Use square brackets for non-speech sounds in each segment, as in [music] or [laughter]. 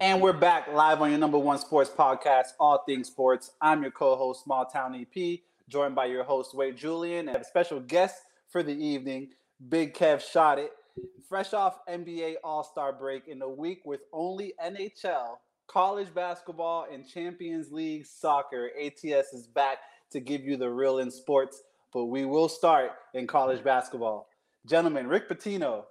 And we're back live on your number one sports podcast, All Things Sports. I'm your co-host, Small Town EP, joined by your host, Wade Julian, and a special guest for the evening, Big Kev Shot It. Fresh off NBA All-Star break in a week with only NHL, college basketball, and Champions League soccer, ATS is back to give you the real in sports, but we will start in college basketball. Gentlemen, Rick Pitino,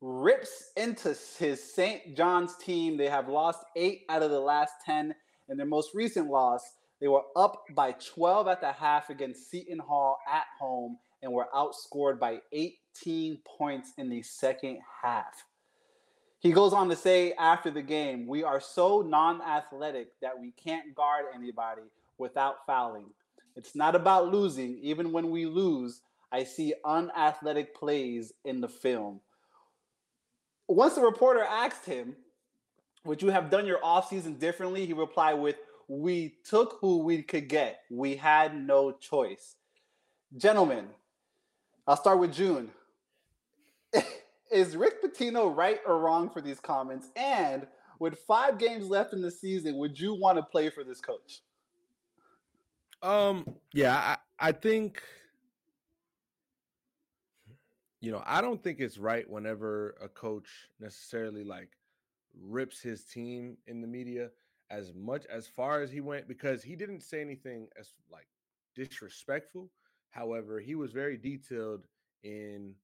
rips into his St. John's team. They have lost eight out of the last 10. In their most recent loss, they were up by 12 at the half against Seton Hall at home and were outscored by 18 points in the second half. He goes on to say after the game, We are so non athletic that we can't guard anybody without fouling. It's not about losing. Even when we lose, I see unathletic plays in the film once the reporter asked him, would you have done your offseason differently? He replied with, We took who we could get. We had no choice. Gentlemen, I'll start with June. [laughs] Is Rick Pitino right or wrong for these comments? And with five games left in the season, would you want to play for this coach? Um, yeah, I, I think you know, I don't think it's right whenever a coach necessarily like rips his team in the media as much as far as he went because he didn't say anything as like disrespectful. However, he was very detailed in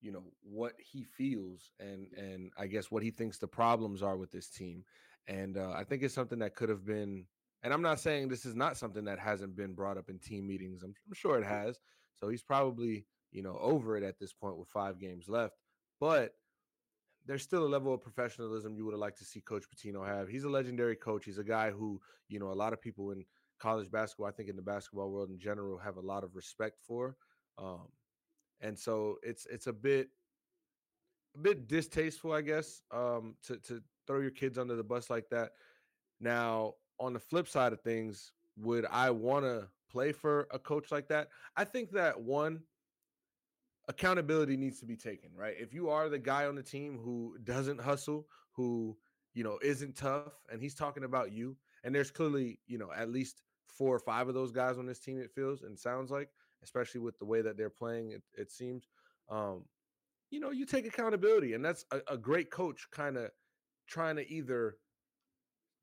you know what he feels and and I guess what he thinks the problems are with this team. And uh, I think it's something that could have been and I'm not saying this is not something that hasn't been brought up in team meetings. I'm, I'm sure it has. So he's probably you know, over it at this point with five games left. But there's still a level of professionalism you would have liked to see Coach Pitino have. He's a legendary coach. He's a guy who, you know, a lot of people in college basketball, I think in the basketball world in general, have a lot of respect for. Um, and so it's it's a bit a bit distasteful, I guess, um, to to throw your kids under the bus like that. Now, on the flip side of things, would I want to play for a coach like that? I think that one, accountability needs to be taken, right? If you are the guy on the team who doesn't hustle, who, you know, isn't tough, and he's talking about you, and there's clearly, you know, at least four or five of those guys on this team, it feels and sounds like, especially with the way that they're playing, it, it seems. Um, you know, you take accountability, and that's a, a great coach kind of trying to either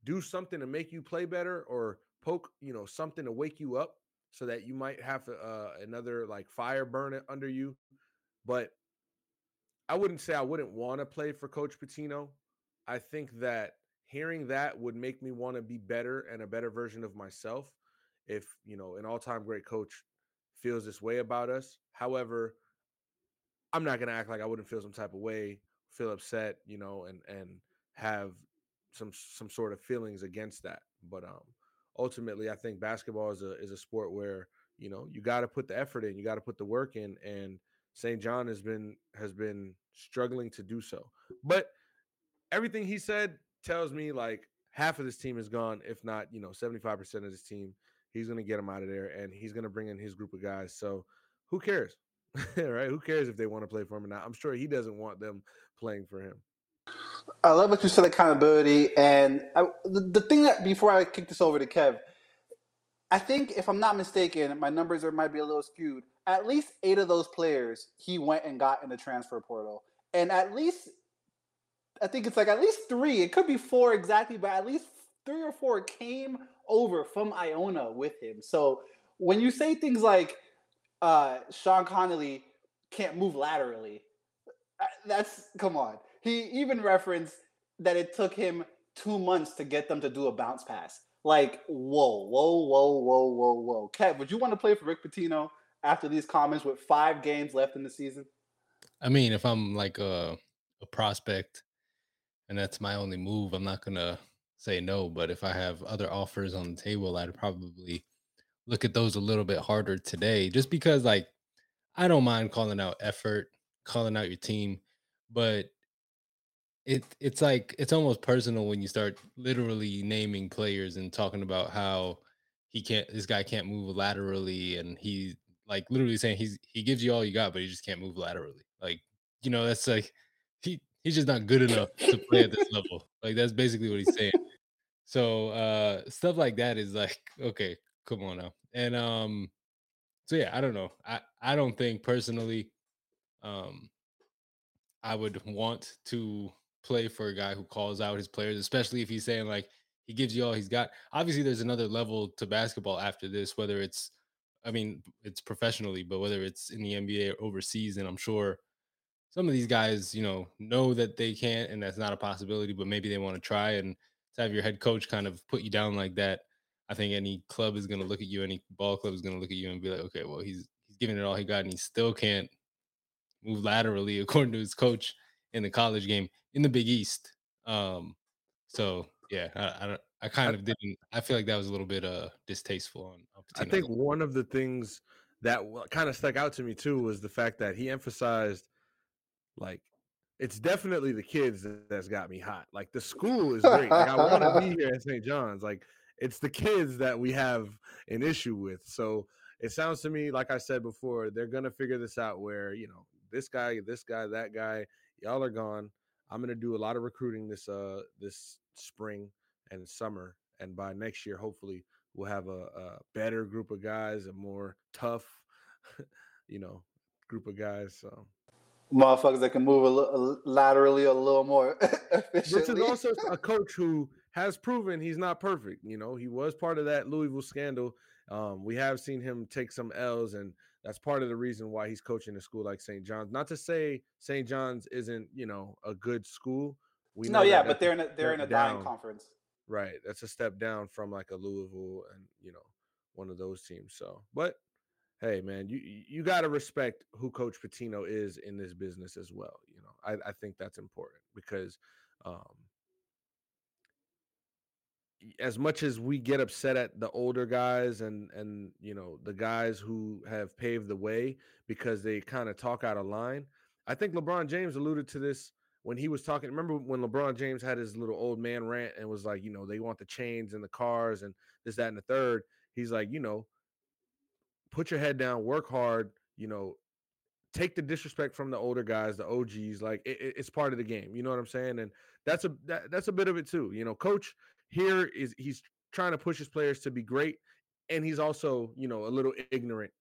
do something to make you play better or poke, you know, something to wake you up so that you might have uh, another like fire burn under you. But I wouldn't say I wouldn't want to play for Coach Pitino. I think that hearing that would make me want to be better and a better version of myself. If you know an all-time great coach feels this way about us, however, I'm not gonna act like I wouldn't feel some type of way, feel upset, you know, and and have some some sort of feelings against that. But um, ultimately, I think basketball is a is a sport where you know you got to put the effort in, you got to put the work in, and St. John has been has been struggling to do so. But everything he said tells me like half of this team is gone, if not you know seventy five percent of this team. He's going to get them out of there, and he's going to bring in his group of guys. So who cares, [laughs] right? Who cares if they want to play for him or not? I'm sure he doesn't want them playing for him. I love what you said accountability. And I, the, the thing that, before I kick this over to Kev, I think if I'm not mistaken, my numbers are might be a little skewed. At least eight of those players he went and got in the transfer portal, and at least I think it's like at least three. It could be four exactly, but at least three or four came over from Iona with him. So when you say things like uh, Sean Connolly can't move laterally, uh, that's come on. He even referenced that it took him two months to get them to do a bounce pass. Like, whoa, whoa, whoa, whoa, whoa, whoa. Kev, would you want to play for Rick Pitino after these comments with five games left in the season? I mean, if I'm like a, a prospect and that's my only move, I'm not gonna say no. But if I have other offers on the table, I'd probably look at those a little bit harder today, just because like I don't mind calling out effort, calling out your team, but it it's like it's almost personal when you start literally naming players and talking about how he can't this guy can't move laterally and he like literally saying he's he gives you all you got but he just can't move laterally like you know that's like he he's just not good enough to play at this level. Like that's basically what he's saying. So uh stuff like that is like, [laughs] okay, come on now. And um so yeah, I don't know. I I don't think personally um I would want to play for a guy who calls out his players, especially if he's saying like he gives you all he's got. Obviously, there's another level to basketball after this, whether it's, I mean, it's professionally, but whether it's in the NBA or overseas, and I'm sure some of these guys, you know, know that they can't, and that's not a possibility, but maybe they want to try. And to have your head coach kind of put you down like that, I think any club is going to look at you, any ball club is going to look at you and be like, okay, well, he's he's giving it all he got, and he still can't move laterally, [laughs] according to his coach in the college game in the Big East. Um, so yeah, I, I, I kind of didn't. I feel like that was a little bit uh distasteful on. on I think one of the things that kind of stuck out to me too was the fact that he emphasized like it's definitely the kids that's got me hot. Like the school is great. Like I want to be [laughs] here at St. John's. Like it's the kids that we have an issue with. So it sounds to me like I said before, they're gonna figure this out where you know this guy, this guy, that guy, y'all are gone. I'm gonna do a lot of recruiting this uh this spring and summer, and by next year, hopefully, we'll have a, a better group of guys, a more tough, [laughs] you know, group of guys. So motherfuckers that can move a little laterally a little more [laughs] efficiently. This is also a [laughs] coach who has proven he's not perfect. You know, he was part of that Louisville scandal. Um, we have seen him take some L's, and that's part of the reason why he's coaching a school like St. John's. Not to say St. John's isn't, you know, a good school. We no, yeah, but they're in a they're in a down. dying conference. Right. That's a step down from like a Louisville and you know, one of those teams. So but hey man, you you gotta respect who Coach Pitino is in this business as well. You know, I, I think that's important because um as much as we get upset at the older guys and and you know the guys who have paved the way because they kind of talk out of line i think lebron james alluded to this when he was talking remember when lebron james had his little old man rant and was like you know they want the chains and the cars and this that and the third he's like you know put your head down work hard you know take the disrespect from the older guys, the OGs. Like it, it's part of the game. You know what I'm saying? And that's a that, that's a bit of it too. You know, coach here is he's trying to push his players to be great, and he's also you know a little ignorant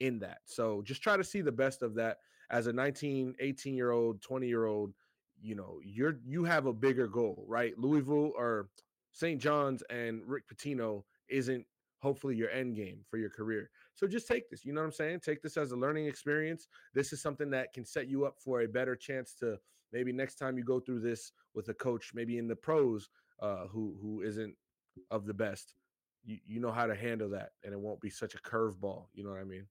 in that. So just try to see the best of that as a 19, 18 year old, 20 year old. You know, you're you have a bigger goal, right? Louisville or St. John's and Rick Pitino isn't hopefully your end game for your career. So just take this, you know what I'm saying? Take this as a learning experience. This is something that can set you up for a better chance to maybe next time you go through this with a coach, maybe in the pros, uh, who who isn't of the best, you, you know how to handle that, and it won't be such a curveball. You know what I mean?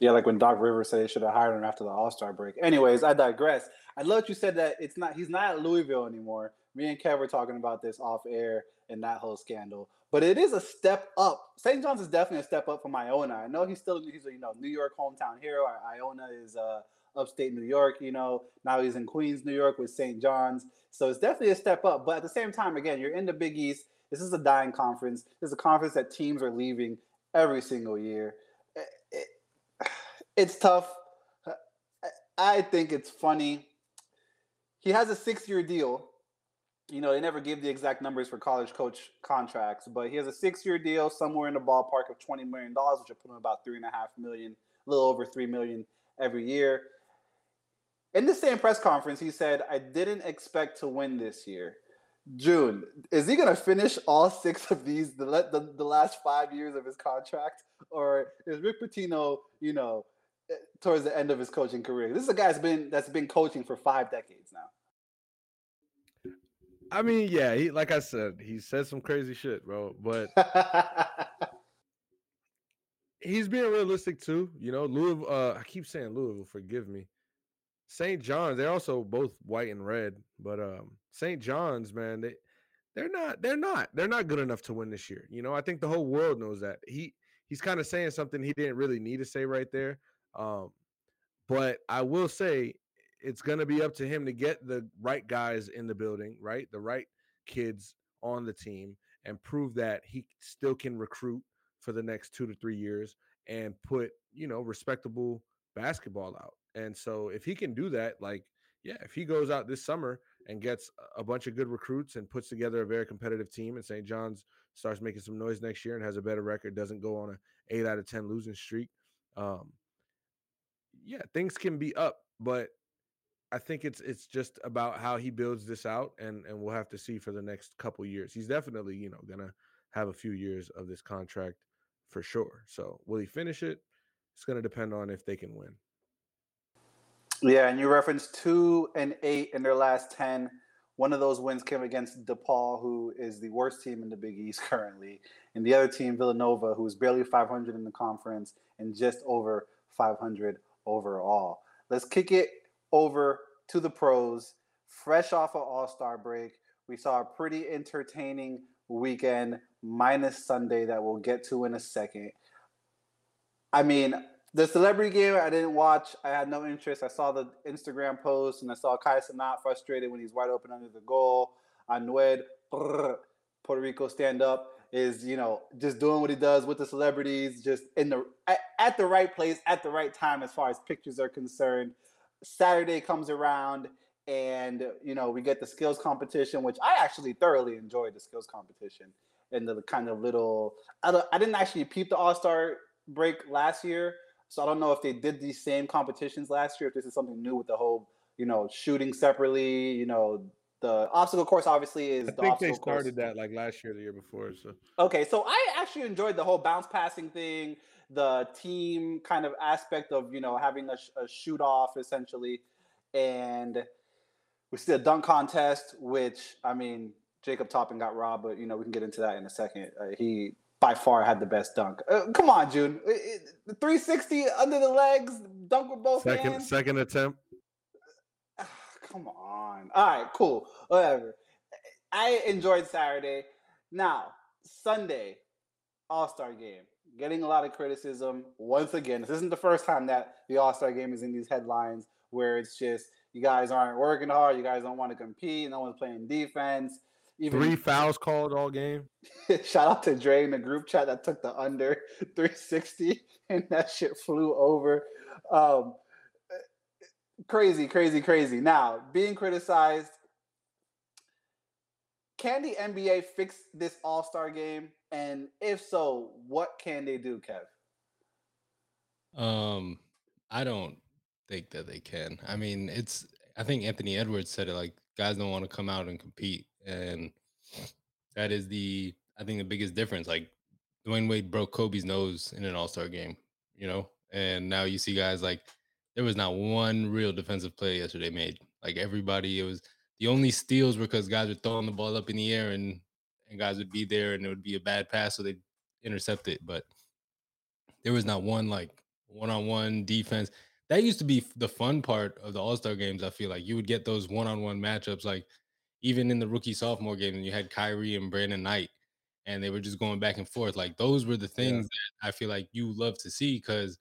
Yeah, like when Doc Rivers said they should have hired him after the All Star break. Anyways, I digress. I love you said that it's not he's not at Louisville anymore. Me and Kev were talking about this off air and that whole scandal. But it is a step up. St. John's is definitely a step up from Iona. I know he's still he's a you know New York hometown hero. Iona is uh, upstate New York. You know now he's in Queens, New York with St. John's. So it's definitely a step up. But at the same time, again, you're in the Big East. This is a dying conference. This is a conference that teams are leaving every single year. It, it, [sighs] it's tough. [sighs] I think it's funny. He has a six-year deal. You know, they never give the exact numbers for college coach contracts, but he has a six-year deal somewhere in the ballpark of twenty million dollars, which will put him about three and a half million, a little over three million every year. In the same press conference, he said, I didn't expect to win this year. June, is he going to finish all six of these, the, the, the last five years of his contract? Or is Rick Pitino, you know, eh, towards the end of his coaching career? This is a guy that's been, that's been coaching for five decades now. I mean, yeah, he, like I said, he said some crazy shit, bro. But [laughs] he's being realistic too. You know, Louisville. Uh, I keep saying Louisville. Forgive me. St. John's, they're also both white and red, but um, St. John's, man, they they're not they're not they're not good enough to win this year. You know, I think the whole world knows that. He he's kind of saying something he didn't really need to say right there. Um, but I will say it's going to be up to him to get the right guys in the building, right? The right kids on the team and prove that he still can recruit for the next 2 to 3 years and put, you know, respectable basketball out. And so if he can do that, like yeah, if he goes out this summer and gets a bunch of good recruits and puts together a very competitive team, and St. John's starts making some noise next year and has a better record, doesn't go on a eight out of ten losing streak, um, yeah, things can be up, but I think it's it's just about how he builds this out, and and we'll have to see for the next couple years. He's definitely you know gonna have a few years of this contract for sure. So will he finish it? It's gonna depend on if they can win. Yeah, and you referenced two and eight in their last ten. One of those wins came against DePaul, who is the worst team in the Big East [laughs] currently, and the other team, Villanova, who's barely 500 in the conference and just over 500 overall. Let's kick it over to the pros. Fresh off of All Star break, we saw a pretty entertaining weekend, minus Sunday, that we'll get to in a second. I mean, the celebrity game I didn't watch. I had no interest. I saw the Instagram post and I saw Kai Cenat frustrated when he's wide open under the goal. Anuel, Puerto Rico stand up is you know just doing what he does with the celebrities, just in the at, at the right place at the right time as far as pictures are concerned. Saturday comes around and you know we get the skills competition, which I actually thoroughly enjoyed the skills competition and the kind of little. I, I didn't actually peep the All Star break last year, so I don't know if they did these same competitions last year. If this is something new with the whole you know shooting separately, you know the obstacle course obviously is. I the think they obstacle course. started that like last year, the year before. So Okay, so I actually enjoyed the whole bounce passing thing, the team kind of aspect of you know having a, a shoot off essentially, and we see a dunk contest, which I mean Jacob Toppin got robbed, but you know we can get into that in a second. Uh, he by far had the best dunk. Uh, come on, June, Uh, uh, 360 under the legs, dunk with both second hands. second attempt. Come on. All right, cool. Whatever. I enjoyed Saturday. Now, Sunday, All Star game. Getting a lot of criticism once again. This isn't the first time that the All Star game is in these headlines where it's just you guys aren't working hard, you guys don't want to compete, no one's playing defense. Even Three [laughs] fouls called all game. shout out to Dre in the group chat that took the under [laughs] 360 and that shit flew over. Um, crazy, crazy, crazy. Now, being criticized. Can the NBA fix this All Star game? And if so, what can they do, Kev? Um, I don't think that they can. I mean, it's I think Anthony Edwards said it like guys don't want to come out and compete. And that is the I think the biggest difference. Like Dwyane Wade broke Kobe's nose in an all-star game, you know, and now you see guys like there was not one real defensive play yesterday made. Like everybody, it was the only steals were because guys were throwing the ball up in the air and and guys would be there and it would be a bad pass, so they intercept it. But there was not one like one-on-one defense. That used to be the fun part of the All-Star games. I feel like you would get those one-on-one matchups, like even in the rookie sophomore game, and you had Kyrie and Brandon Knight, and they were just going back and forth. Like those were the things that I feel like you love to see because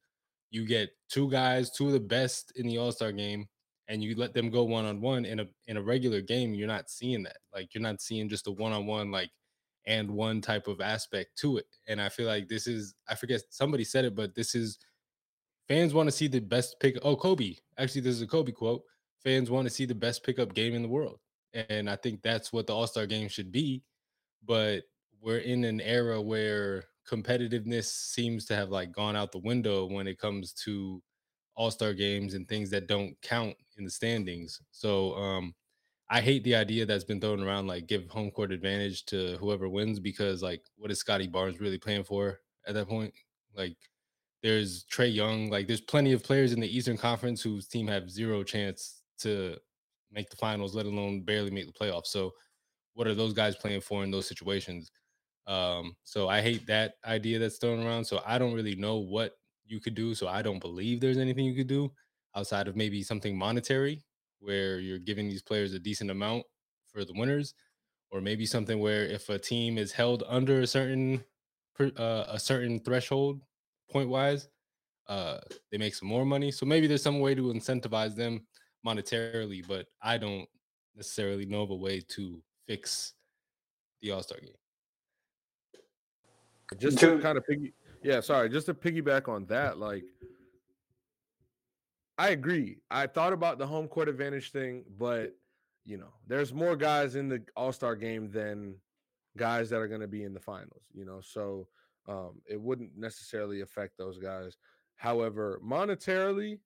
you get two guys, two of the best in the All-Star game, and you let them go one-on-one in a in a regular game. You're not seeing that. Like you're not seeing just a one-on-one like and one type of aspect to it. And I feel like this is I forget somebody said it, but this is fans want to see the best pick. Oh, Kobe. Actually, this is a Kobe quote. Fans want to see the best pickup game in the world. And I think that's what the All-Star game should be. But we're in an era where competitiveness seems to have like gone out the window when it comes to all-star games and things that don't count in the standings. So um I hate the idea that's been thrown around like give home court advantage to whoever wins because like what is Scottie Barnes really playing for at that point? Like there's Trae Young, like there's plenty of players in the Eastern Conference whose team have zero chance to make the finals, let alone barely make the playoffs. So what are those guys playing for in those situations? Um, so I hate that idea that's thrown around. So I don't really know what you could do. So I don't believe there's anything you could do outside of maybe something monetary where you're giving these players a decent amount for the winners, or maybe something where if a team is held under a certain uh, a certain threshold point wise, uh, they make some more money. So maybe there's some way to incentivize them monetarily, but I don't necessarily know of a way to fix the All Star game. Just to kind of piggy, yeah, sorry, just to piggyback on that, like I agree. I thought about the home court advantage thing, but you know, there's more guys in the All Star game than guys that are going to be in the finals. You know, so um, it wouldn't necessarily affect those guys. However, monetarily,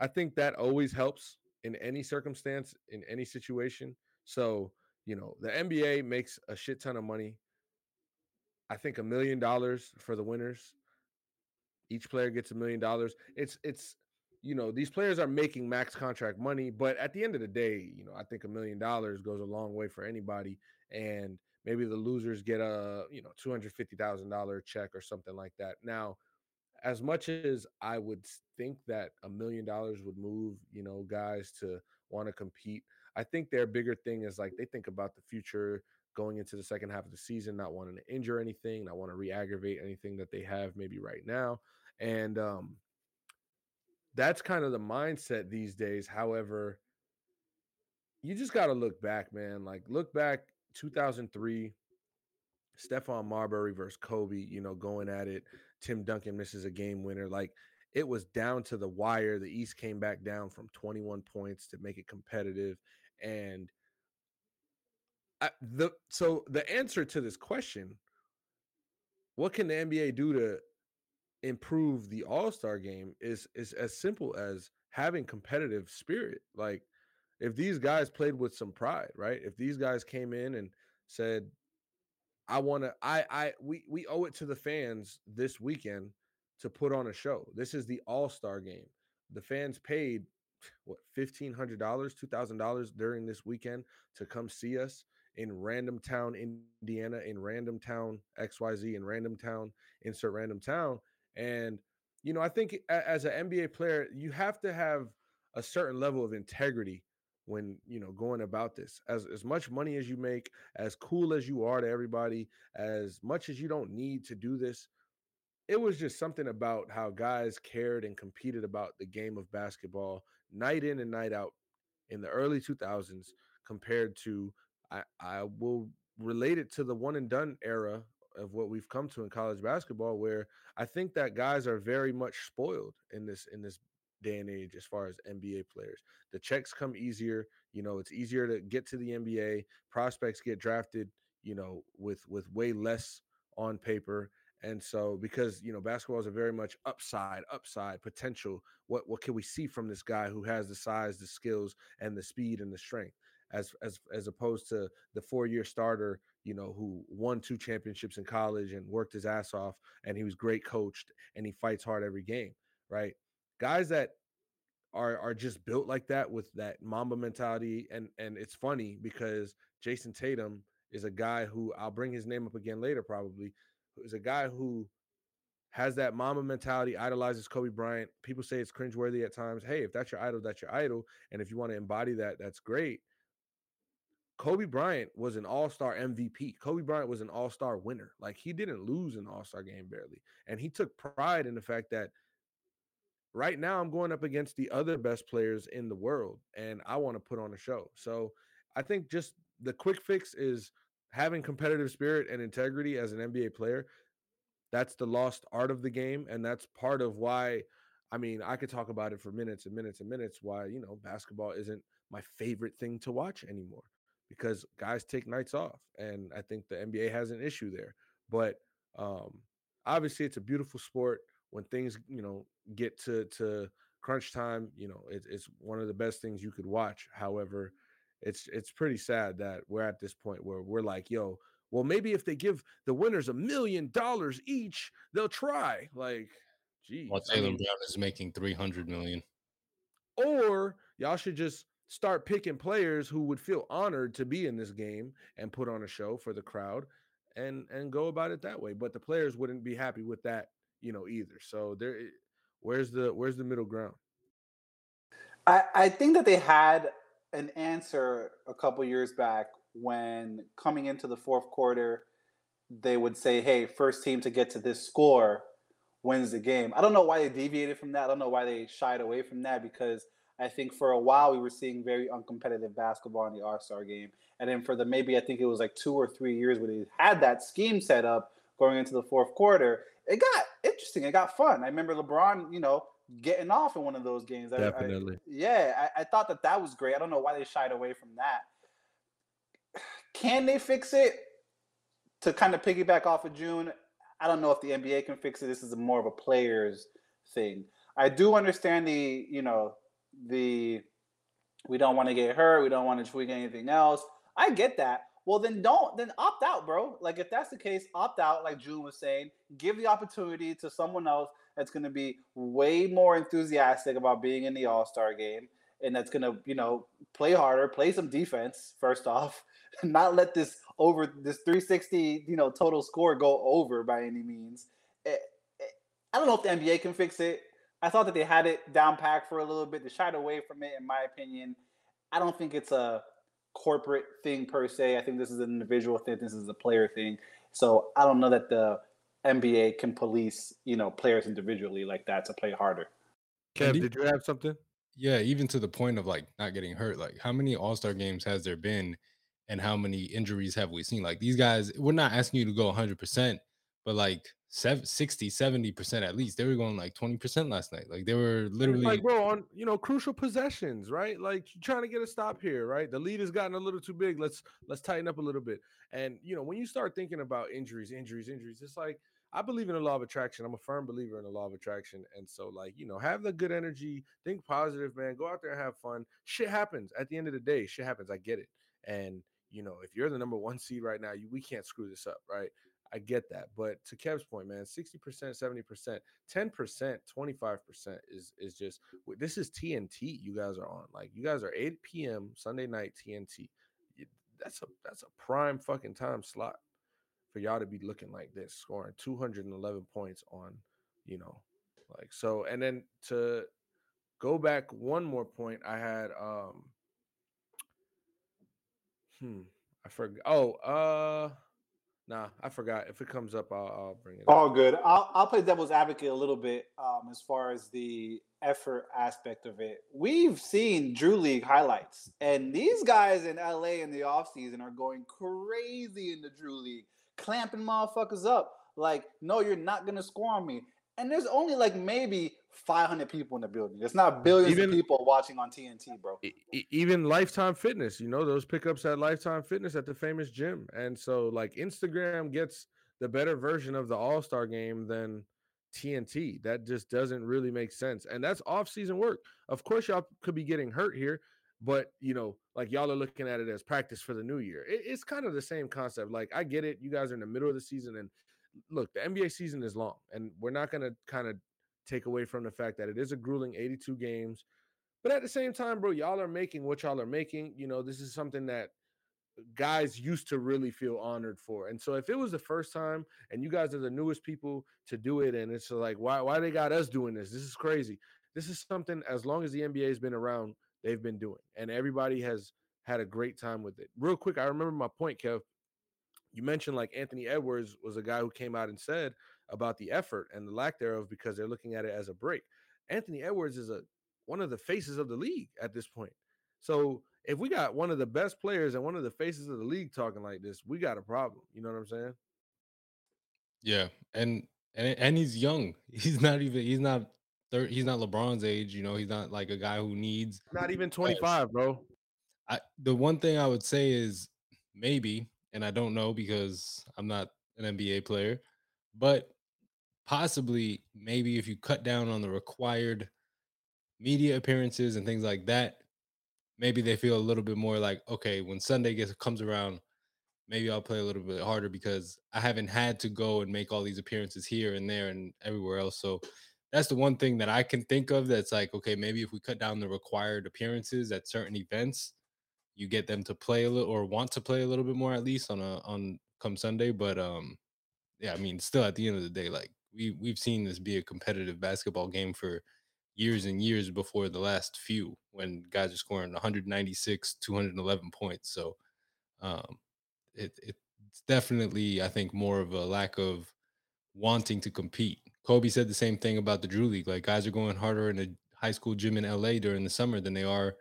I think that always helps in any circumstance, in any situation. So, you know, the NBA makes a shit ton of money. I think a million dollars for the winners. Each player gets a million dollars. It's it's you know, these players are making max contract money, but at the end of the day, you know, I think a million dollars goes a long way for anybody. And maybe the losers get a, you know, $250,000 check or something like that. Now, as much as I would think that a million dollars would move, you know, guys to want to compete, I think their bigger thing is like they think about the future going into the second half of the season, not wanting to injure anything, not want to re-aggravate anything that they have maybe right now. And um that's kind of the mindset these days. However, you just got to look back, man. Like look back 2003 Stephon Marbury versus Kobe, you know, going at it. Tim Duncan misses a game winner. Like it was down to the wire. The East came back down from 21 points to make it competitive. And I, the so the answer to this question, what can the NBA do to improve the All-Star game is is as simple as having competitive spirit. Like if these guys played with some pride, right? If these guys came in and said, I want to I I we we owe it to the fans this weekend to put on a show. This is the All-Star game. The fans paid what $1500, $2000 during this weekend to come see us in random town Indiana in random town XYZ in random town insert random town and you know, I think as an NBA player, you have to have a certain level of integrity when you know going about this. As as much money as you make as cool as you are to everybody as much as you don't need to do this it was just something about how guys cared and competed about the game of basketball night in and night out in the early 2000s compared to i i will relate it to the one and done era of what we've come to in college basketball where I think that guys are very much spoiled in this in this day and age as far as NBA players. The checks come easier, you know, it's easier to get to the NBA. Prospects get drafted, you know, with with way less on paper. And so because, you know, basketball is a very much upside, upside potential. What what can we see from this guy who has the size, the skills and the speed and the strength? as as as opposed to the four year starter, you know, who won two championships in college and worked his ass off, and he was great coached and he fights hard every game, right? Guys that are are just built like that with that Mamba mentality, and and it's funny because Jayson Tatum is a guy who I'll bring his name up again later, probably, is a guy who has that Mamba mentality, idolizes Kobe Bryant. People say it's cringeworthy at times. Hey, if that's your idol, that's your idol. And if you want to embody that, that's great. Kobe Bryant was an all star MVP. Kobe Bryant was an all star winner. Like he didn't lose an all star game barely. And he took pride in the fact that right now I'm going up against the other best players in the world and I want to put on a show. So I think just the quick fix is having competitive spirit and integrity as an NBA player. That's the lost art of the game. And that's part of why, I mean, I could talk about it for minutes and minutes and minutes why, you know, basketball isn't my favorite thing to watch anymore because guys take nights off, and I think the NBA has an issue there. But um, obviously, it's a beautiful sport. When things you know get to to crunch time, you know it, it's one of the best things you could watch. However, it's it's pretty sad that we're at this point where we're like, yo, well, maybe if they give the winners a million dollars each, they'll try. Like, geez. Well, Taylor I mean, Brown is making 300 million. Or y'all should just start picking players who would feel honored to be in this game and put on a show for the crowd and and go about it that way but the players wouldn't be happy with that you know either so there eh, where's the where's the middle ground? I i think that they had an answer a couple years back when coming into the fourth quarter they would say hey first team to get to this score wins the game. I don't know why they deviated from that. I don't know why they shied away from that because I think for a while we were seeing very uncompetitive basketball in the All Star game, and then for the maybe I think it was like two or three years where they had that scheme set up going into the fourth quarter, it got interesting. It got fun. I remember LeBron, you know, getting off in one of those games. Definitely. I, yeah, I, I thought that that was great. I don't know why they shied away from that. [sighs] Can they fix it? To kind of piggyback off of June, I don't know if the NBA can fix it. This is more of a players thing. I do understand the, you know, the we don't want to get hurt, we don't want to tweak anything else. I get that. Well, then don't then opt out, bro. Like if that's the case, opt out. Like June was saying, give the opportunity to someone else that's going to be way more enthusiastic about being in the All Star game, and that's going to, you know, play harder, play some defense first off, [laughs] not let this over this 360, you know, total score go over by any means. It, eh, it, eh, I don't know if the NBA can fix it. I thought that they had it down packed for a little bit. They shied away from it, in my opinion. I don't think it's a corporate thing per se. I think this is an individual thing. This is a player thing. So I don't know that the NBA can police, you know, players individually like that to play harder. Kev, did you have something? Yeah, even to the point of like not getting hurt. Like, how many All Star games has there been, and how many injuries have we seen? Like, these guys, we're not asking you to go 100, percent but like 60, 70 percent at least. They were going like 20 percent last night. Like, they were literally like, bro, on you know crucial possessions, right? Like, trying to get a stop here, right? The lead has gotten a little too big. Let's let's tighten up a little bit. And you know, when you start thinking about injuries, injuries, injuries, it's like I believe in the law of attraction. I'm a firm believer in the law of attraction. And so, like, you know, have the good energy, think positive, man. Go out there and have fun. Shit happens at the end of the day. Shit happens. I get it. And, you know, if you're the number one seed right now, you, we can't screw this up, right? I get that. But to Kev's point, man, 60%, 70%, 10%, 25% is is just this is TNT you guys are on. Like you guys are 8 p.m. Sunday night TNT. That's a that's a prime fucking time slot for y'all to be looking like this, scoring 211 points on, you know, like so. And then to go back one more point, I had um hmm, I forgot. Oh, uh Nah, I forgot. If it comes up, I'll, I'll bring it. All up. good. I'll I'll play devil's advocate a little bit um, as far as the effort aspect of it. We've seen Drew League highlights, and these guys in LA in the offseason are going crazy in the Drew League clamping motherfuckers up. Like, no, you're not gonna score on me. And there's only like maybe 500 people in the building. It's not billions even, of people watching on TNT, bro. Even Lifetime Fitness, you know, those pickups at Lifetime Fitness at the famous gym. And so, like, Instagram gets the better version of the All Star game than TNT. That just doesn't really make sense. And that's off season work. Of course, y'all could be getting hurt here, but you know, like y'all are looking at it as practice for the new year. It, it's kind of the same concept. Like I get it, you guys are in the middle of the season, and look, the NBA season is long, and we're not going to kind of take away from the fact that it is a grueling 82 games. But at the same time, bro, y'all are making what y'all are making. You know, this is something that guys used to really feel honored for. And so if it was the first time and you guys are the newest people to do it, and it's like, why why they got us doing this? This is crazy. This is something as long as the NBA has been around, they've been doing, and everybody has had a great time with it. Real quick, I remember my point, Kev. You mentioned like Anthony Edwards was a guy who came out and said about the effort and the lack thereof because they're looking at it as a break. Anthony Edwards is a one of the faces of the league at this point. So if we got one of the best players and one of the faces of the league talking like this, we got a problem. You know what I'm saying? Yeah, and and and he's young. [laughs] He's not even. He's not third, he's not LeBron's age. You know, he's not like a guy who needs not even 25, bro. I the one thing I would say is maybe, and I don't know because I'm not an NBA player, but possibly maybe if you cut down on the required media appearances and things like that, maybe they feel a little bit more like, okay, when Sunday gets comes around, maybe I'll play a little bit harder because I haven't had to go and make all these appearances here and there and everywhere else. So that's the one thing that I can think of that's like, okay, maybe if we cut down the required appearances at certain events, you get them to play a little or want to play a little bit more at least on a on come Sunday. But um yeah, I mean, still at the end of the day, like we we've seen this be a competitive basketball game for years and years before the last few when guys are scoring 196, 211 points. So um it it's definitely I think more of a lack of wanting to compete Kobe said the same thing about the Drew League. Like guys are going harder in a high school gym in LA during the summer than they are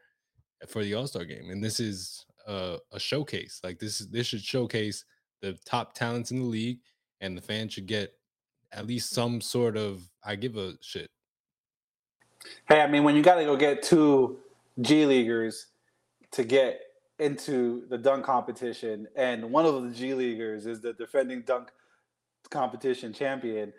for the All Star game, and this is a, a showcase. Like this this should showcase the top talents in the league, and the fans should get at least some sort of I give a shit. Hey, I mean, when you got to go get two G leaguers to get into the dunk competition, and one of the G leaguers is the defending dunk competition champion,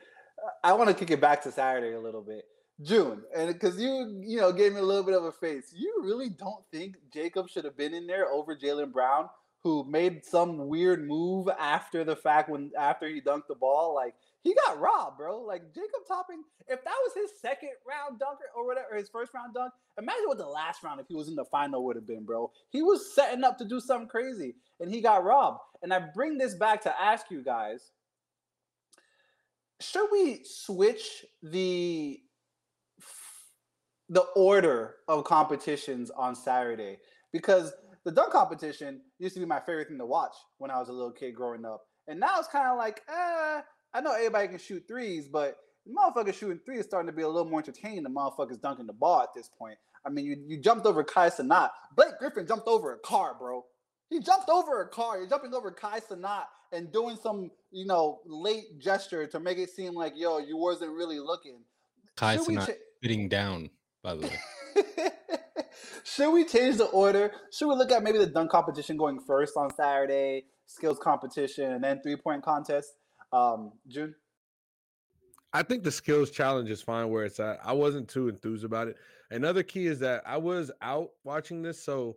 I want to kick it back to Saturday a little bit. June, and because you, you know, gave me a little bit of a face. You really don't think Jacob should have been in there over Jaylen Brown, who made some weird move after the fact when after he dunked the ball? Like he got robbed, bro. Like Jacob Toppin, if that was his second round dunker or whatever, or his first round dunk, imagine what the last round, if he was in the final, would have been, bro. He was setting up to do something crazy, and he got robbed. And I bring this back to ask you guys should we switch the the order of competitions on Saturday? Because the dunk competition used to be my favorite thing to watch when I was a little kid growing up, and now it's kind of like, eh, I know everybody can shoot threes, but motherfuckers shooting threes is starting to be a little more entertaining than motherfuckers dunking the ball at this point. I mean, you, you jumped over Kai Cenat. Blake Griffin jumped over a car, bro. He jumped over a car. You're jumping over Kai Cenat and doing some, you know, late gesture to make it seem like, yo, you wasn't really looking. Kai Cenat ch- sitting down, by the way. [laughs] Should we change the order? Should we look at maybe the dunk competition going first on Saturday, skills competition, and then three point contest? Um, June? I think the skills challenge is fine where it's at. I wasn't too enthused about it. Another key is that I was out watching this, so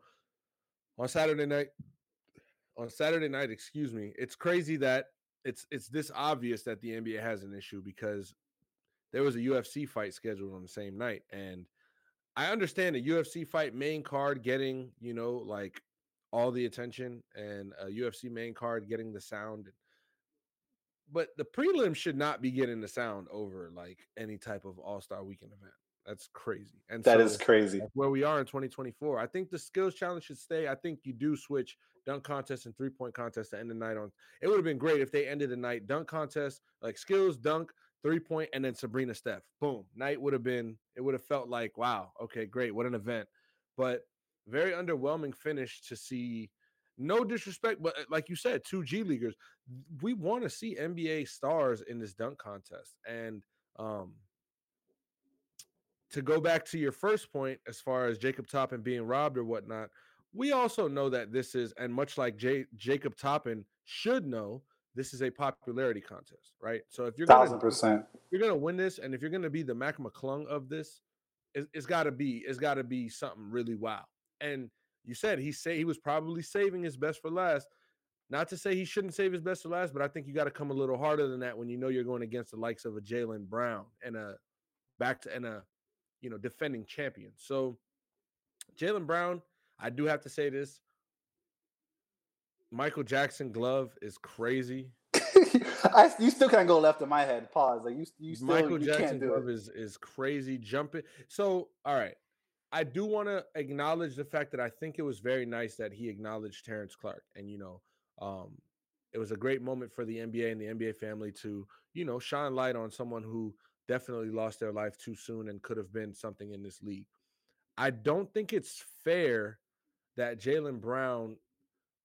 on Saturday night, on Saturday night, excuse me, it's crazy that it's it's this obvious that the NBA has an issue because there was a UFC fight scheduled on the same night, and I understand a UFC fight main card getting you know like all the attention and a UFC main card getting the sound but the prelim should not be getting the sound over like any type of All Star Weekend event. That's crazy. And that so, is crazy. Where we are in 2024, I think the skills challenge should stay. I think you do switch dunk contest and three point contest to end the night on. It would have been great if they ended the night dunk contest, like skills, dunk, three point, and then Sabrina Steph. Boom. Night would have been. It would have felt like wow. Okay, great. What an event. But very underwhelming finish to see no disrespect, but uh, like you said, two G leaguers. We want to see NBA stars in this dunk contest. And um to go back to your first point, as far as Jacob Toppin being robbed or whatnot, we also know that this is, and much like J- Jacob Toppin should know, this is a popularity contest, right? So if you're thousand percent, you're gonna win this, and if you're gonna be the Mac McClung of this, it, it's got to be, it's got to be something really wow. And you said he say he was probably saving his best for last. Not to say he shouldn't save his best for last, but I think you got to come a little harder than that when you know you're going against the likes of a Jaylen Brown and a back to and a you know defending champion. So Jaylen Brown, I do have to say this. Michael Jackson glove is crazy. [laughs] I, you still can't go left in my head. Pause. Like you, you still Michael you Jackson glove it. is is crazy jumping. So all right, I do want to acknowledge the fact that I think it was very nice that he acknowledged Terrence Clarke, and you know, um, it was a great moment for the NBA and the NBA family to you know shine light on someone who definitely lost their life too soon and could have been something in this league. I don't think it's fair that Jaylen Brown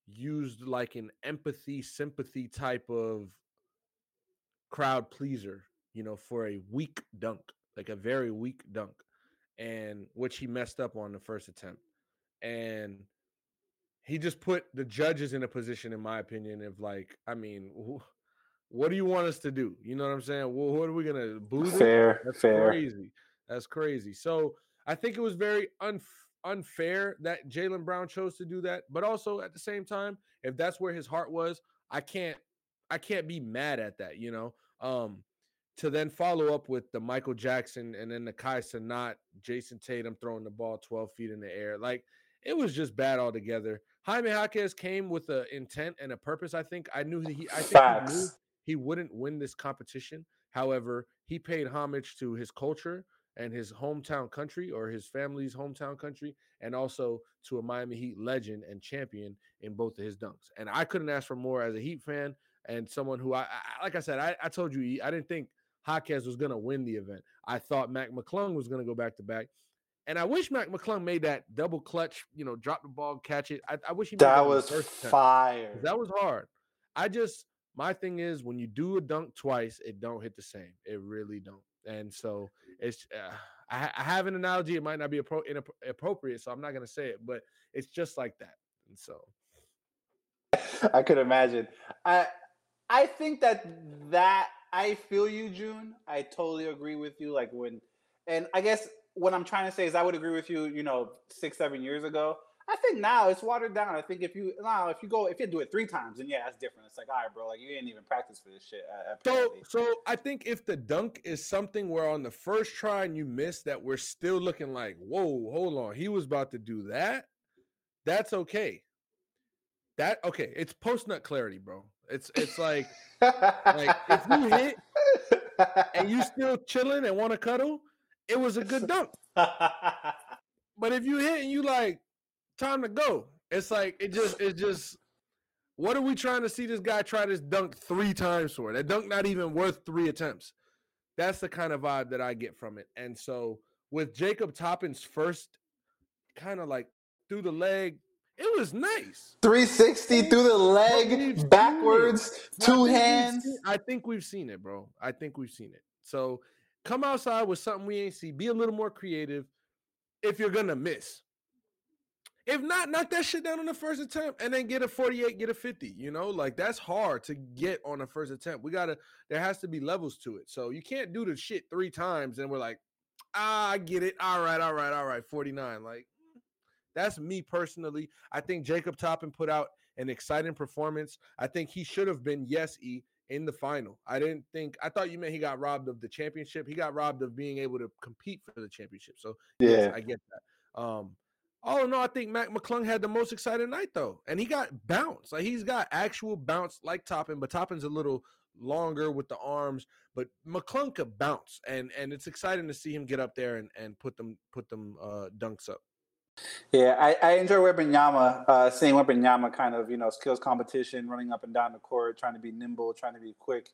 used like an empathy, sympathy type of crowd pleaser, you know, for a weak dunk, like a very weak dunk and which he messed up on the first attempt. And he just put the judges in a position, in my opinion, of like, I mean, what do you want us to do? You know what I'm saying? Well, what are we gonna boo? Fair, That's fair. crazy. That's crazy. So I think it was very unf- unfair that Jaylen Brown chose to do that. But also at the same time, if that's where his heart was, I can't, I can't be mad at that. You know, um, to then follow up with the Michael Jackson and then the Kai Cenat, Jayson Tatum throwing the ball 12 feet in the air. Like it was just bad altogether. Jaime Jaquez came with an intent and a purpose. I think I knew he I think he knew he wouldn't win this competition. However, he paid homage to his culture and his hometown country or his family's hometown country, and also to a Miami Heat legend and champion in both of his dunks. And I couldn't ask for more as a Heat fan and someone who I, I like I said, I, I told you I didn't think Jaquez was going to win the event. I thought Mac McClung was going to go back to back. And I wish Mac McClung made that double clutch, you know, drop the ball, catch it. I, I wish he that, that was fire. That was hard. I just my thing is when you do a dunk twice, it don't hit the same. It really don't. And so it's uh, I, I have an analogy. It might not be appro- inappropriate, so I'm not gonna say it, but it's just like that. And so, I could imagine. I I think that that I feel you, June. I totally agree with you. Like when, and I guess what I'm trying to say is I would agree with you. You know, six seven years ago. I think now it's watered down. I think if you now if you go if you do it three times, then yeah, that's different. It's like, all right, bro, like you didn't even practice for this shit. Uh, uh, so, so I think if the dunk is something where on the first try and you miss that, we're still looking like, whoa, hold on, he was about to do that. That's okay. That okay. It's post nut clarity, bro. It's it's like like if you hit [laughs] and you still chilling and want to cuddle, it was a good dunk. [laughs] but if you hit and you like time to go, it's like it just it just what are we trying to see this guy try this dunk three times for? That dunk not even worth three attempts. That's the kind of vibe that I get from it. And so with Jacob Toppin's first kind of like through the leg it was nice. 360 through the leg, backwards, two hands. Seen, I think we've seen it, bro. I think we've seen it. So come outside with something we ain't see. Be a little more creative if you're gonna miss. If not, knock that shit down on the first attempt and then get a 48, get a 50. You know, like that's hard to get on the first attempt. We gotta, there has to be levels to it. So you can't do the shit three times and we're like, ah, I get it. All right, all right, all right, 49. Like, that's me personally. I think Jacob Toppin put out an exciting performance. I think he should have been yes e in the final. I didn't think I thought you meant he got robbed of the championship. He got robbed of being able to compete for the championship. So yeah, yes, I get that. Um all in all, I think Mac McClung had the most exciting night though, and he got bounce. Like he's got actual bounce like Toppin, but Toppin's a little longer with the arms. But McClung could bounce, and and it's exciting to see him get up there and and put them put them uh, dunks up. Yeah, I, I enjoy Wembanyama, uh, seeing Wembanyama kind of, you know, skills competition, running up and down the court, trying to be nimble, trying to be quick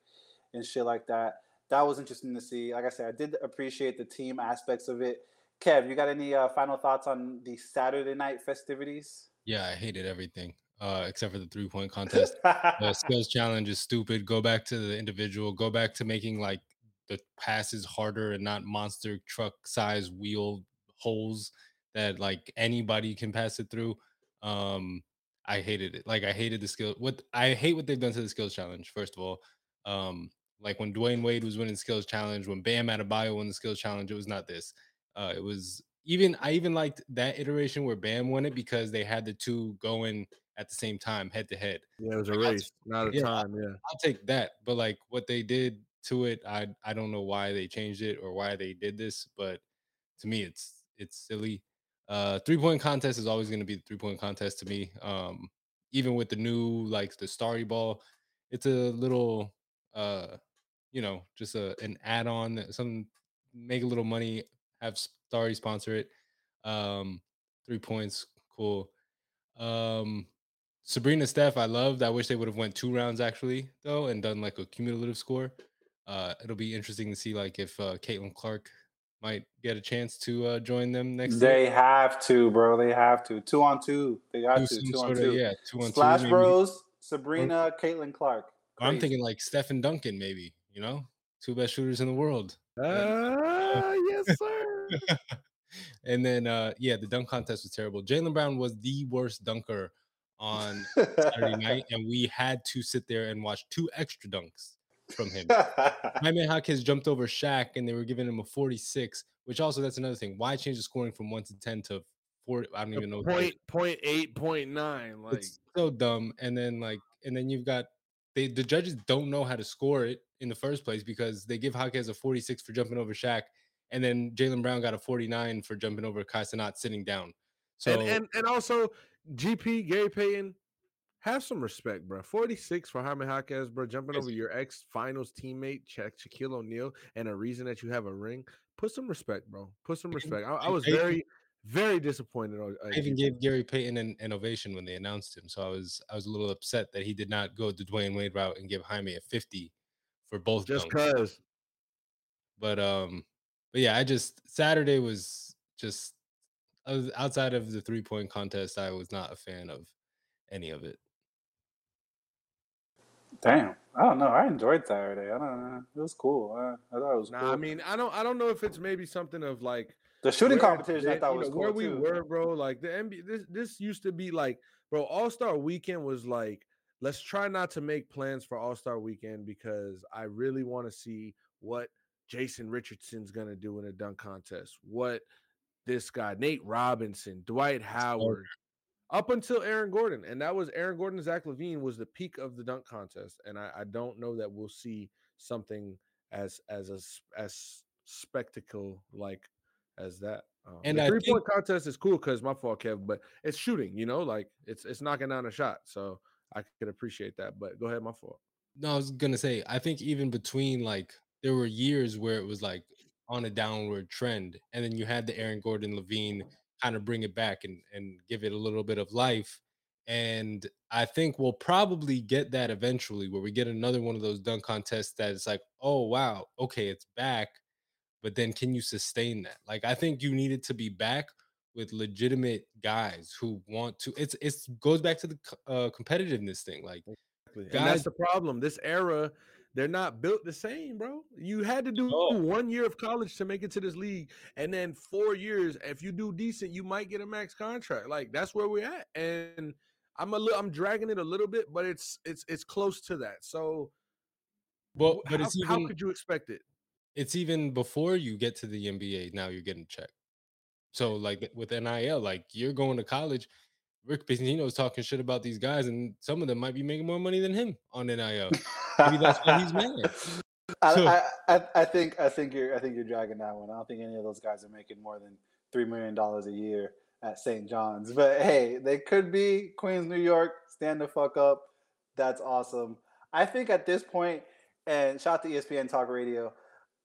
and shit like that. That was interesting to see. Like I said, I did appreciate the team aspects of it. Kev, you got any uh, final thoughts on the Saturday night festivities? Yeah, I hated everything uh, except for the three point [laughs] contest. the skills challenge is stupid. Go back to the individual. Go back to making like the passes harder and not monster truck size wheel holes that like anybody can pass it through. Um, I hated it. Like I hated the skill. What I hate what they've done to the skills challenge. First of all, um, like when Dwyane Wade was winning skills challenge, when Bam Adebayo won the skills challenge, it was not this. Uh, it was even I even liked that iteration where Bam won it because they had the two going at the same time, head to head. Yeah, it was a like, race, not a yeah, time. Yeah, I'll take that. But like what they did to it, I I don't know why they changed it or why they did this, but to me, it's it's silly. Uh, three point contest is always going to be the three point contest to me. Um, even with the new like the starry ball, it's a little uh, you know, just a an add on that some make a little money, have starry sponsor it. Um, three points, cool. Um, Sabrina Steph, I loved. I wish they would have went two rounds actually though and done like a cumulative score. Uh, it'll be interesting to see like if uh, Caitlin Clark might get a chance to uh, join them next. They have to, bro. They have to. Two on two. They got to. Two on two. Of, yeah, two on Splash two. Splash Bros. Sabrina, Caitlin Clark. Crazy. I'm thinking like Stephen Duncan, maybe. You know, two best shooters in the world. Uh, [laughs] yes, sir. [laughs] and then, uh, yeah, the dunk contest was terrible. Jaylen Brown was the worst dunker on Saturday [laughs] night, and we had to sit there and watch two extra dunks from him. [laughs] Jaime Jaquez jumped over Shaq and they were giving him a 46, which also that's another thing. Why change the scoring from one to 10 to four? I don't even know. Point, point eight, point nine. Like it's so dumb. And then like, and then you've got they the judges don't know how to score it in the first place because they give Jaquez a 46 for jumping over Shaq, and then Jaylen Brown got a 49 for jumping over Kai Cenat sitting down. So and, and, and also GP Gary Payton have some respect, bro. 46 for Jaime Jaquez, bro. Jumping over your ex finals teammate, check Shaquille O'Neal, and a reason that you have a ring. Put some respect, bro. Put some respect. I, I was very, very disappointed. I even gave Gary Payton an, an, ovation when they announced him. So I was I was a little upset that he did not go the Dwyane Wade route and give Jaime a 50 for both. Just because. But um, but yeah, I just Saturday was just I was outside of the three point contest, I was not a fan of any of it. Damn, I don't know. I enjoyed Saturday. I don't know. It was cool. I, I thought it was Nah, cool. I mean, I don't, I don't know if it's maybe something of like the shooting where competition I thought was know, cool where we too. were, bro. Like the NBA, this this used to be like, bro. All Star Weekend was like, let's try not to make plans for All Star Weekend because I really want to see what Jason Richardson's gonna do in a dunk contest. What this guy, Nate Robinson, Dwight Howard, up until Aaron Gordon, and that was Aaron Gordon, Zach LaVine was the peak of the dunk contest, and I, I don't know that we'll see something as as a as spectacle like as that. Um, And the I three point contest is cool because my fault, Kev, but it's shooting, you know, like it's it's knocking down a shot, so I could appreciate that. But go ahead, my fault. No, I was gonna say, I think even between like there were years where it was like on a downward trend, and then you had the Aaron Gordon LaVine kind of bring it back and and give it a little bit of life. And I think we'll probably get that eventually, where we get another one of those dunk contests that it's like, oh wow, okay, it's back, but then can you sustain that? Like I think you needed to be back with legitimate guys who want to. It's it's goes back to the uh, competitiveness thing, like. Exactly. And that's the problem. This era, they're not built the same, bro. You had to do No. one year of college to make it to this league, and then four years. If you do decent, you might get a max contract. Like that's where we're at. And I'm a little, I'm dragging it a little bit, but it's it's it's close to that. So, Well, but how, it's how could you expect it? it's even before you get to the NBA. Now you're getting checked. So like with NIL, like you're going to college. Rick Pitino's talking shit about these guys, and some of them might be making more money than him on NIL. Maybe that's why he's mad. [laughs] So- I, I, I, think I think you're I think you're dragging that one. I don't think any of those guys are making more than three million dollars a year at St. John's. But hey, they could be Queens, New York. Stand the fuck up. That's awesome. I think at this point, and shout out to ESPN Talk Radio.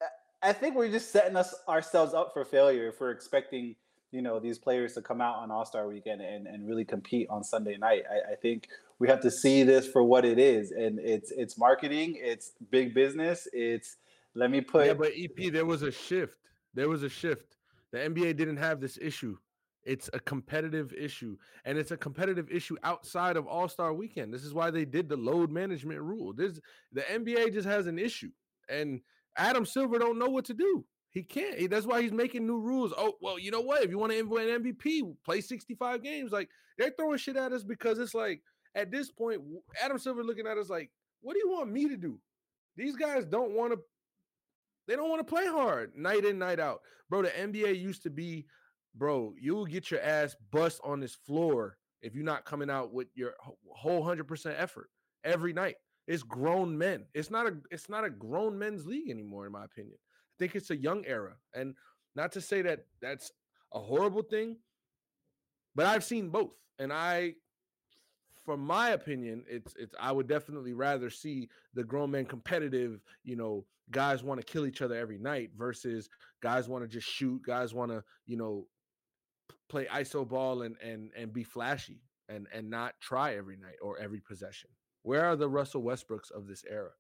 I- I think we're just setting us ourselves up for failure if we're expecting you know these players to come out on All Star Weekend and, and really compete on Sunday night. I, I think we have to see this for what it is, and it's it's marketing, it's big business, it's let me put yeah, but EP, there was a shift. There was a shift. The NBA didn't have this issue. It's a competitive issue, and it's a competitive issue outside of All Star Weekend. This is why they did the load management rule. This the NBA just has an issue, and Adam Silver don't know what to do. He can't. That's why he's making new rules. Oh well, you know what? If you want to win an MVP, play sixty five games. Like they're throwing shit at us because it's like at this point, Adam Silver looking at us like, what do you want me to do? These guys don't want to they don't want to play hard night in, night out. Bro, the NBA used to be, bro, you will get your ass bust on this floor if you're not coming out with your whole 100% effort every night. It's grown men. It's not a it's not a grown men's league anymore in my opinion. Think it's a young era. And not to say that that's a horrible thing, but I've seen both. And I from my opinion, it's it's I would definitely rather see the grown men competitive, you know, guys want to kill each other every night versus guys want to just shoot, guys want to, you know, play iso ball and and and be flashy and and not try every night or every possession. Where are the Russell Westbrooks of this era?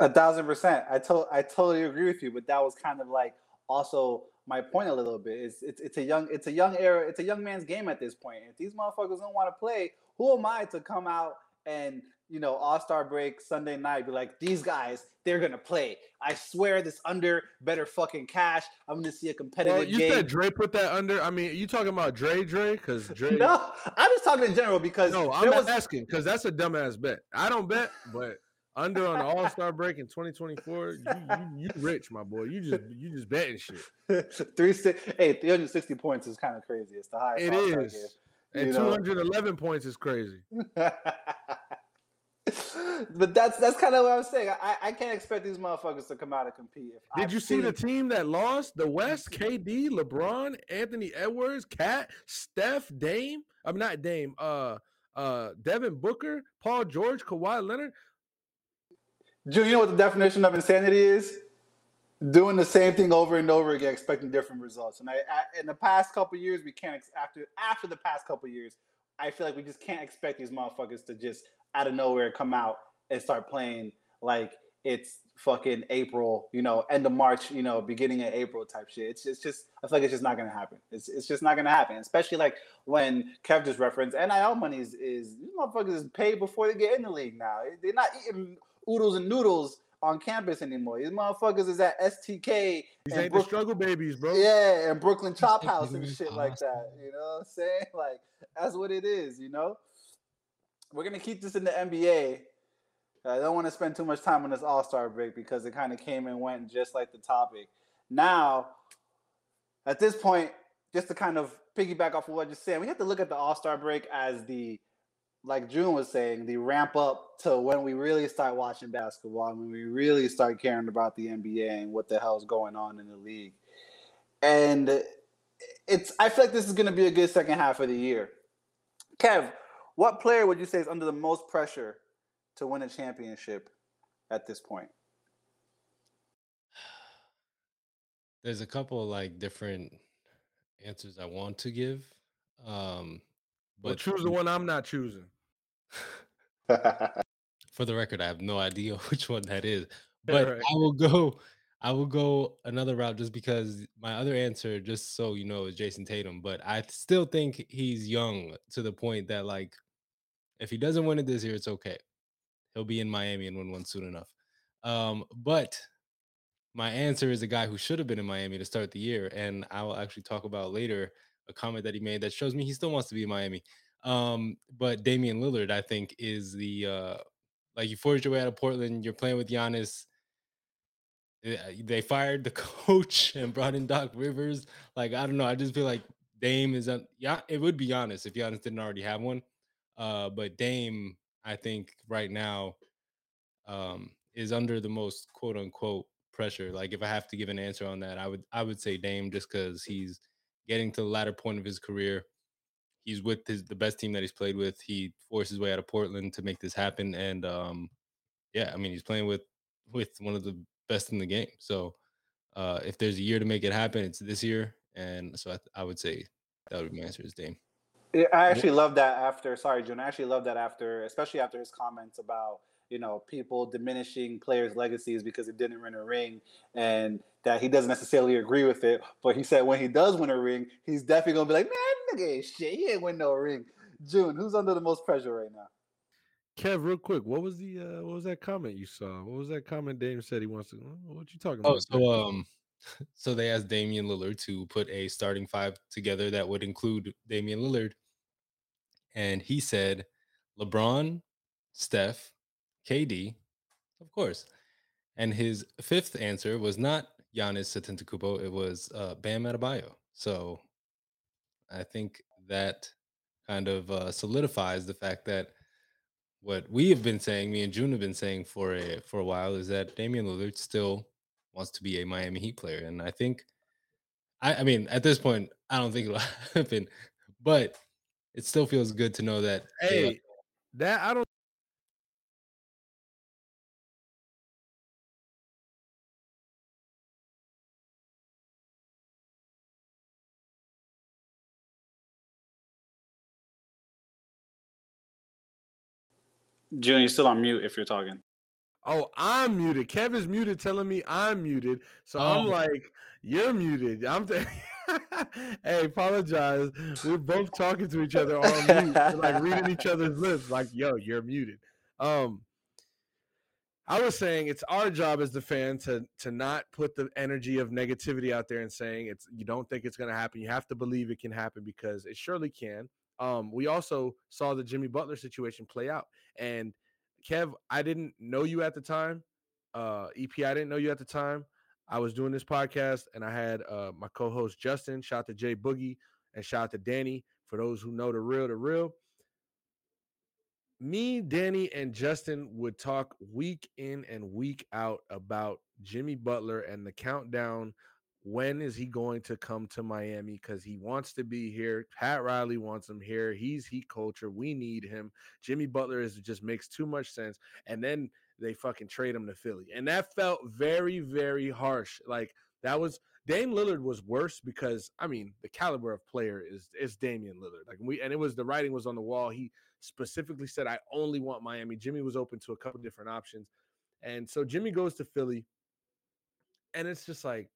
A thousand percent. I to- I totally agree with you, but that was kind of like also my point a little bit. It's it's it's a young it's a young era. It's a young man's game at this point. If these motherfuckers don't want to play, who am I to come out and you know All Star break Sunday night be like these guys they're gonna play. I swear this under better fucking cash. I'm gonna see a competitive Well, you game. said Dre put that under. I mean, you talking about Dre Dre? Because [laughs] Dre. no, I'm just talking in general because No, I'm not was asking because that's a dumbass bet. I don't bet, but under on the [laughs] All Star break in 2024, you, you you rich, my boy. You just you just betting shit. [laughs] three six hey 360 points is kind of crazy. It's the highest. It All-Star is. And You know. 211 points is crazy. [laughs] but that's that's kind of what I'm saying. I, I can't expect these motherfuckers to come out and compete. If Did you see the team that lost? The West, KD, LeBron, Anthony Edwards, KAT, Steph, Dame. I'm not Dame. Uh, uh, Devin Booker, Paul George, Kawhi Leonard. June, you know what the definition of insanity is? Doing the same thing over and over again, expecting different results. And I, I in the past couple years, we can't after after the past couple years, I feel like we just can't expect these motherfuckers to just out of nowhere come out and start playing like it's fucking April, you know, end of March, you know, beginning of April type shit. It's it's just I feel like it's just not gonna happen. It's it's just not gonna happen. Especially like when Kev just referenced NIL money is is these motherfuckers is paid before they get in the league now. They're not eating oodles and noodles on campus anymore. These motherfuckers is at STK. These ain't the struggle babies, bro. Yeah, and Brooklyn Chop [laughs] House and shit like that. [laughs] You know what I'm saying? [laughs] Like that's what it is, you know? We're gonna keep this in the NBA. I don't want to spend too much time on this All Star break because it kind of came and went just like the topic. Now, at this point, just to kind of piggyback off of what you're saying, we have to look at the All Star break as the, like June was saying, the ramp up to when we really start watching basketball and when we really start caring about the NBA and what the hell's going on in the league. And it's, I feel like this is going to be a good second half of the year. Kev, what player would you say is under the most pressure to win a championship at this point? There's a couple like different answers I want to give. Um but well, choose the one I'm not choosing. [laughs] for the record, I have no idea [laughs] which one that is. [laughs] But right. I will go I will go another route just because my other answer, just so you know, is Jayson Tatum. But I still think he's young to the point that like if he doesn't win it this year, it's okay. He'll be in Miami and win one soon enough. Um, but my answer is a guy who should have been in Miami to start the year, and I will actually talk about later a comment that he made that shows me he still wants to be in Miami. Um, but Damian Lillard, I think, is the uh, like you forged your way out of Portland. You're playing with Giannis. Eh, they fired the [laughs] coach and brought in Doc Rivers. Like I don't know. I just feel like Dame is on. Yeah, it would be Giannis if Giannis didn't already have one. Uh, but Dame I think right now um, is under the most quote unquote pressure. Like if I have to give an answer on that, I would I would say Dame just because he's getting to the latter point of his career. He's with his the best team that he's played with. He forced his way out of Portland to make this happen, and um, yeah, I mean he's playing with with one of the best in the game. So uh, if there's a year to make it happen, it's this year, and so I, I would say that would be my answer is Dame. I actually love that after. Sorry, June. I actually love that after, especially after his comments about you know people diminishing players' legacies because he didn't win a ring, and that he doesn't necessarily agree with it. But he said when he does win a ring, he's definitely gonna be like, man, nigga, ain't shit, he ain't win no ring. June, who's under the most pressure right now? Kev, real quick, what was the uh, what was that comment you saw? What was that comment Dame said he wants to? What you talking oh, about? Oh, so um, [laughs] so they asked Damian Lillard to put a starting five together that would include Damian Lillard and he said LeBron, Steph, KD, of course. And his fifth answer was not Giannis Antetokounmpo; it was uh, Bam Adebayo. So I think that kind of uh, solidifies the fact that what we have been saying, me and June have been saying for a for a while, is that Damian Lillard still wants to be a Miami Heat player, and I think, I, I mean, at this point, I don't think it'll [laughs] happen, but it still feels good to know that. Hey, that I don't. June, you're still on mute if you're talking. Oh, I'm muted. Kevin's muted, telling me I'm muted. So oh. I'm like, you're muted. I'm. [laughs] Hey, apologize. We're both talking to each other on mute, like reading each [laughs] other's lips. Like, yo, you're muted. Um, I was saying it's our job as the fan to to not put the energy of negativity out there and saying it's you don't think it's going to happen. You have to believe it can happen because it surely can. Um, we also saw the Jimmy Butler situation play out, and Kev, I didn't know you at the time. Uh, EP, I didn't know you at the time. I was doing this podcast and I had uh, my co-host Justin, shout out to Jay Boogie, and shout out to Danny. For those who know the real, the real. Me, Danny, and Justin would talk week in and week out about Jimmy Butler and the countdown. When is he going to come to Miami? Because he wants to be here. Pat Riley wants him here. He's Heat culture. We need him. Jimmy Butler is just makes too much sense. And then they fucking trade him to Philly. And that felt very, very harsh. Like that was Dame Lillard was worse because I mean the caliber of player is is Damian Lillard. Like we and it was the writing was on the wall. He specifically said, I only want Miami. Jimmy was open to a couple different options. And so Jimmy goes to Philly, and it's just like,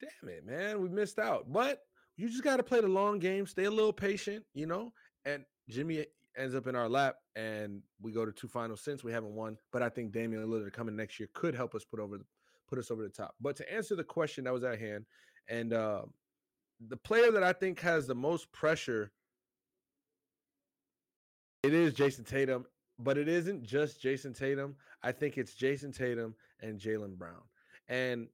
damn it, man, we missed out. But you just got to play the long game, stay a little patient, you know. And Jimmy ends up in our lap, and we go to two finals since we haven't won. But I think Damian Lillard coming next year could help us put over the, put us over the top. But to answer the question that was at hand, and uh, the player that I think has the most pressure, it is Jayson Tatum. But it isn't just Jayson Tatum. I think it's Jayson Tatum and Jaylen Brown. And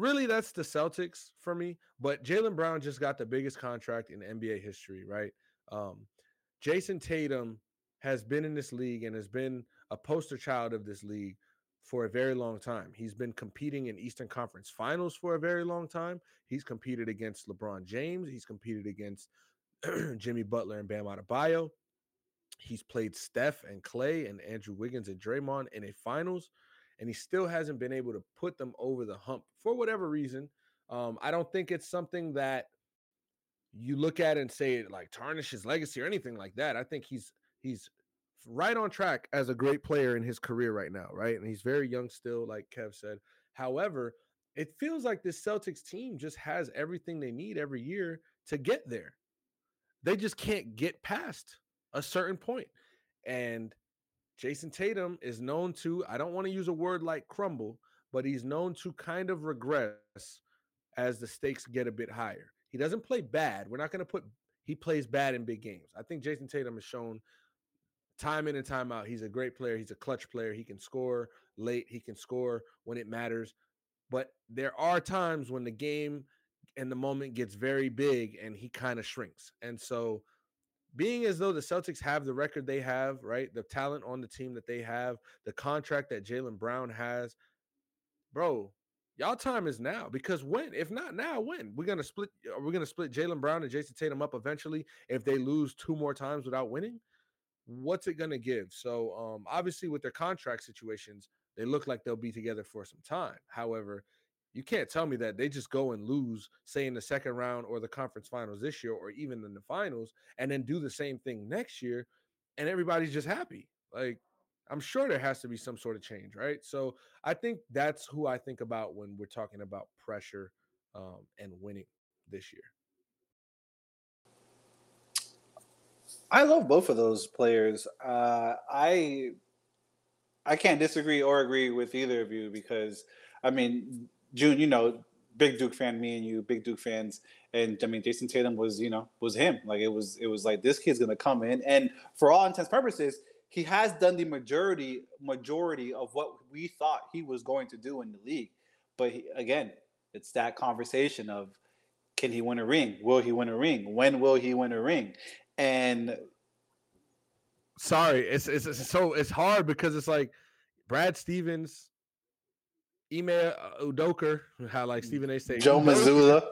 really, that's the Celtics for me. But Jaylen Brown just got the biggest contract in NBA history, right? Um, Jayson Tatum has been in this league and has been a poster child of this league for a very long time. He's been competing in Eastern Conference Finals for a very long time. He's competed against LeBron James. He's competed against [clears throat] Jimmy Butler and Bam Adebayo. He's played Steph and Clay and Andrew Wiggins and Draymond in a finals, and he still hasn't been able to put them over the hump for whatever reason. Um, I don't think it's something that you look at and say it like tarnish his legacy or anything like that. I think he's he's right on track as a great player in his career right now, right? And he's very young still, like Kev said. However, it feels like this Celtics team just has everything they need every year to get there. They just can't get past a certain point. And Jayson Tatum is known to, I don't want to use a word like crumble, but he's known to kind of regress as the stakes get a bit higher. He doesn't play bad. We're not going to put he plays bad in big games. I think Jayson Tatum has shown time in and time out he's a great player. He's a clutch player. He can score late, he can score when it matters. But there are times when the game and the moment gets very big and he kind of shrinks. And so being as though the Celtics have the record they have, right? The talent on the team that they have, the contract that Jaylen Brown has, bro, y'all time is now. Because when, if not now, when we're gonna split, are we gonna split Jaylen Brown and Jayson Tatum up eventually if they lose two more times without winning? What's it gonna give? So, um, obviously, with their contract situations, they look like they'll be together for some time. However, you can't tell me that they just go and lose, say in the second round or the conference finals this year, or even in the finals, and then do the same thing next year, and everybody's just happy. Like, I'm sure there has to be some sort of change, right? So I think that's who I think about when we're talking about pressure um, and winning this year. I love both of those players. Uh, I I can't disagree or agree with either of you because I mean June, you know, big Duke fan, me and you, big Duke fans, and I mean Jayson Tatum was, you know, was him. Like it was, it was like this kid's gonna come in, and for all intents purposes, he has done the majority majority of what we thought he was going to do in the league. But he, again, it's that conversation of can he win a ring? Will he win a ring? When will he win a ring? And sorry, it's it's, it's so it's hard because it's like Brad Stevens Ime uh, Udoka, how like Stephen A. say Joe Mazzulla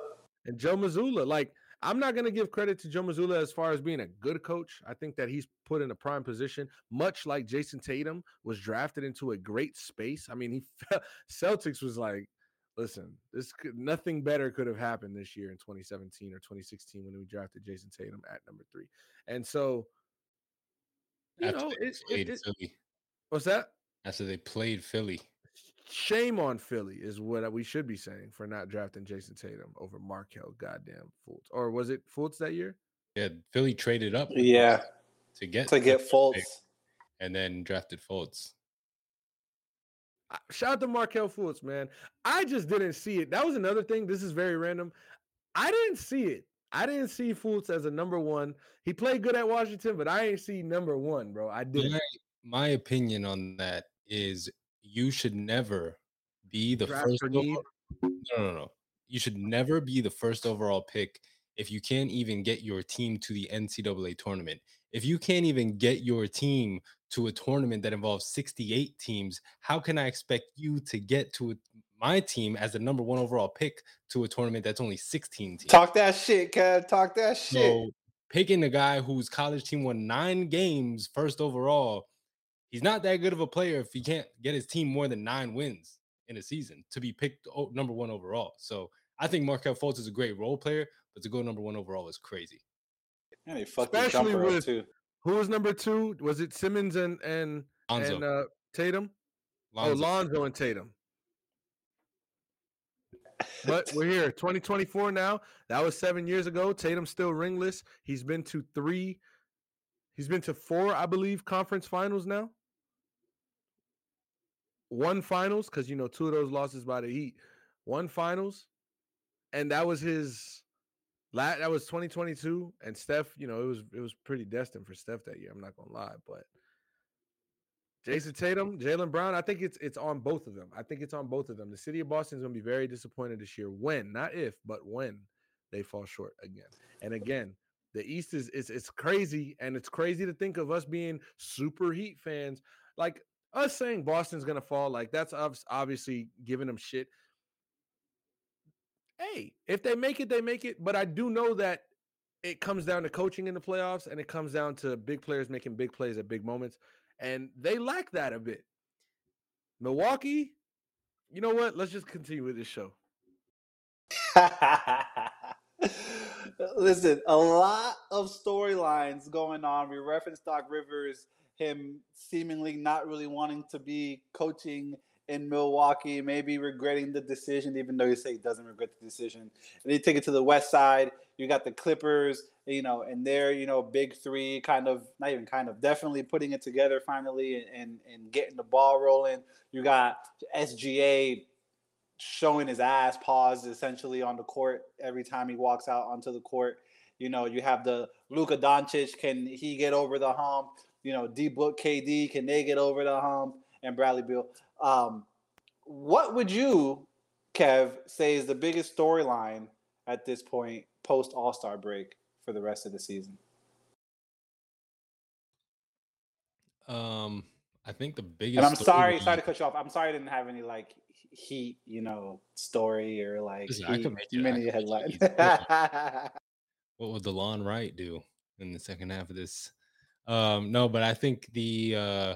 and Joe Mazzulla. Like I'm not gonna give credit to Joe Mazzulla as far as being a good coach. I think that he's put in a prime position, much like Jayson Tatum was drafted into a great space. I mean, he [laughs] felt, Celtics was like, listen, this could nothing better could have happened this year in 2017 or 2016 when we drafted Jayson Tatum at number three. And so, you After know, it, it, it, what's that? After they played Philly shame on Philly is what we should be saying for not drafting Jayson Tatum over Markelle goddamn Fultz. Or was it Fultz that year? Yeah, Philly traded up. Yeah, to get to get Fultz, and then drafted Fultz. Shout out to Markelle Fultz, man. I just didn't see it. That was another thing. This is very random. I didn't see it. I didn't see Fultz as a number one. He played good at Washington, but I ain't see number one, bro. I didn't. My, my opinion on that is you should never be the Draft first. Overall, no, no, no. You should never be the first overall pick if you can't even get your team to the NCAA tournament. If you can't even get your team to a tournament that involves 68 teams, how can I expect you to get to my team as the number one overall pick to a tournament that's only 16 teams? Talk that shit, Kev. Talk that shit. So picking the guy whose college team won nine games first overall he's not that good of a player if he can't get his team more than nine wins in a season to be picked number one overall. So I think Markelle Fultz is a great role player, but to go number one overall is crazy. And he fucked Especially with too. Who was number two? Was it Simmons and and Lonzo. and uh, Tatum? Lonzo. Oh, Lonzo and Tatum. But we're here, [laughs] 2024 now. That was seven years ago. Tatum's still ringless. He's been to three, he's been to four, I believe, conference finals now. One finals, because you know, two of those losses by the Heat. One finals. And that was his that was 2022. And Steph, you know, it was it was pretty destined for Steph that year. I'm not gonna lie, but Jayson Tatum, Jaylen Brown. I think it's it's on both of them. I think it's on both of them. The city of Boston is to be very disappointed this year when, not if, but when they fall short again. And again, the East is it's it's crazy, and it's crazy to think of us being super Heat fans. Like us saying Boston's to fall, like that's obviously giving them shit. Hey, if they make it, they make it. But I do know that it comes down to coaching in the playoffs, and it comes down to big players making big plays at big moments and they lack that a bit. Milwaukee, you know what? Let's just continue with this show. [laughs] Listen, a lot of storylines going on. We referenced Doc Rivers, him seemingly not really wanting to be coaching in Milwaukee, maybe regretting the decision, even though you say he doesn't regret the decision. And then you take it to the West Side. You got the Clippers, you know, and they're, you know, big three, kind of, not even kind of, definitely putting it together finally and, and, and getting the ball rolling. You got SGA showing his ass paws essentially on the court every time he walks out onto the court. You know, you have the Luka Doncic. Can he get over the hump? You know, D Book KD. Can they get over the hump? And Bradley Beal. Um, what would you, Kev, say is the biggest storyline at this point post All Star break for the rest of the season? Um, I think the biggest. And I'm sorry, sorry to cut you off. I'm sorry I didn't have any like heat, you know, story or like Listen, heat, many headlines. [laughs] what would the DeLon Wright do in the second half of this? Um, no, but I think the uh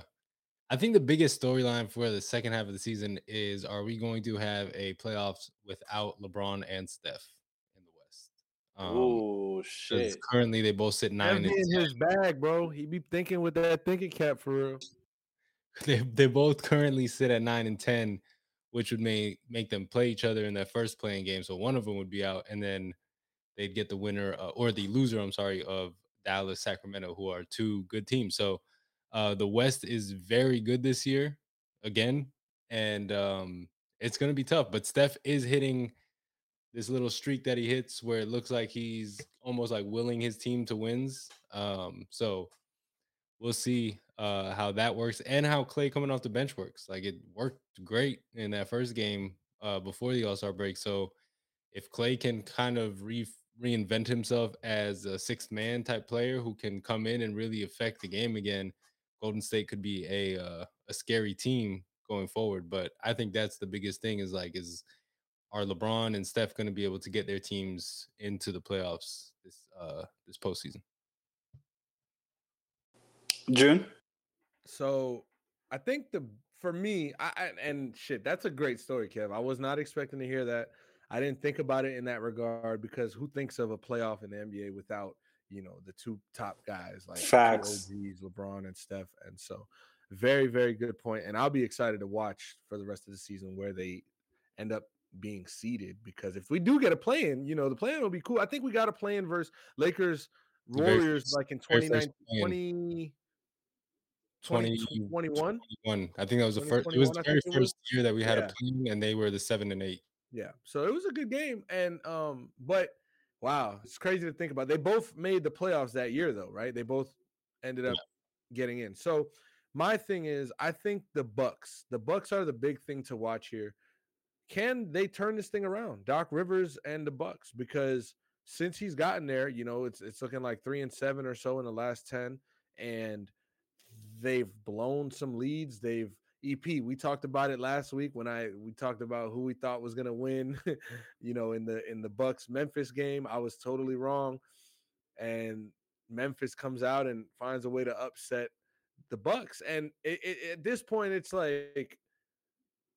I think the biggest storyline for the second half of the season is are we going to have a playoffs without LeBron and Steph in the West? Um, oh shit! Currently, they both sit nine. in his bag, bro. He be thinking with that thinking cap for real. [laughs] They they both currently sit at nine and ten, which would make make them play each other in that first playing game. So one of them would be out, and then they'd get the winner uh, or the loser. I'm sorry of Dallas, Sacramento, who are two good teams. So uh, the West is very good this year again, and um, it's going to be tough. But Steph is hitting this little streak that he hits where it looks like he's almost like willing his team to wins. Um, so we'll see uh, how that works and how Clay coming off the bench works. Like it worked great in that first game uh, before the All Star break. So if Clay can kind of re- reinvent himself as a sixth man type player who can come in and really affect the game again, Golden State could be a uh, a scary team going forward. But I think that's the biggest thing is like is are LeBron and Steph going to be able to get their teams into the playoffs this uh this postseason? June. So I think the for me, I, I, and shit, that's a great story, Kev. I was not expecting to hear that. I didn't think about it in that regard because who thinks of a playoff in the NBA without you know the two top guys like Facts. OGs, LeBron and Steph. And so, very very good point. And I'll be excited to watch for the rest of the season where they end up being seeded because if we do get a play in, you know, the plan will be cool. I think we got a play in versus Lakers Warriors like in 29 20 2021 I think that was the first it was the very first year that we had yeah. a play and they were the 7 and 8. Yeah. So it was a good game and um but Wow, it's crazy to think about. They both made the playoffs that year, though, right? They both ended up yeah. getting in. So my thing is, I think the Bucks, the Bucks are the big thing to watch here. Can they turn this thing around, Doc Rivers and the Bucks? Because since he's gotten there, you know, it's it's looking like three and seven or so in the last ten, and they've blown some leads. They've EP, we talked about it last week when I we talked about who we thought was to win, [laughs] you know, in the in the Bucks Memphis game. I was totally wrong. And Memphis comes out and finds a way to upset the Bucks. And it, it, at this point it's like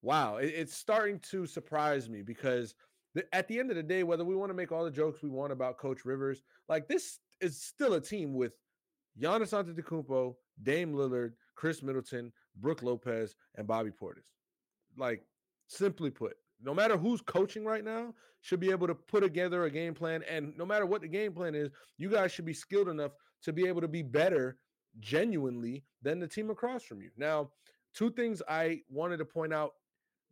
wow, it, it's starting to surprise me because the, at the end of the day whether we want to make all the jokes we want about coach Rivers, like this is still a team with Giannis Antetokounmpo, Dame Lillard, Khris Middleton, Brook Lopez, and Bobby Portis. Like, simply put, no matter who's coaching right now, should be able to put together a game plan. And no matter what the game plan is, you guys should be skilled enough to be able to be better genuinely than the team across from you. Now, two things I wanted to point out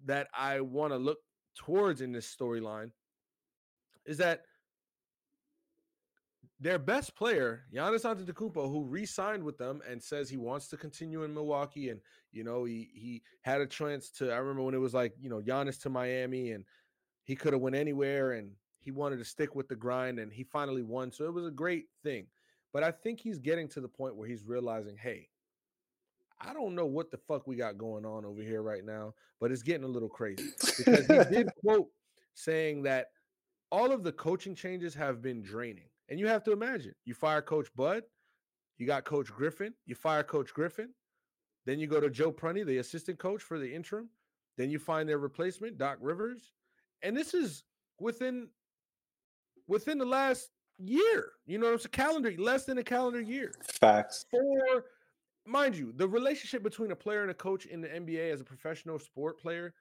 that I want to look towards in this storyline is that their best player, Giannis Antetokounmpo, who re-signed with them and says he wants to continue in Milwaukee, and you know he he had a chance to. I remember when it was like you know Giannis to Miami, and he could have went anywhere, and he wanted to stick with the grind, and he finally won. So it was a great thing. But I think he's getting to the point where he's realizing, hey, I don't know what the fuck we got going on over here right now, but it's getting a little crazy because he did [laughs] quote saying that all of the coaching changes have been draining. And you have to imagine you fire Coach Bud, you got Coach Griffin, you fire Coach Griffin, then you go to Joe Prunty, the assistant coach for the interim, then you find their replacement, Doc Rivers. And this is within within the last year. You know, it's a calendar, less than a calendar year. Facts. For mind you, the relationship between a player and a coach in the NBA as a professional sport player,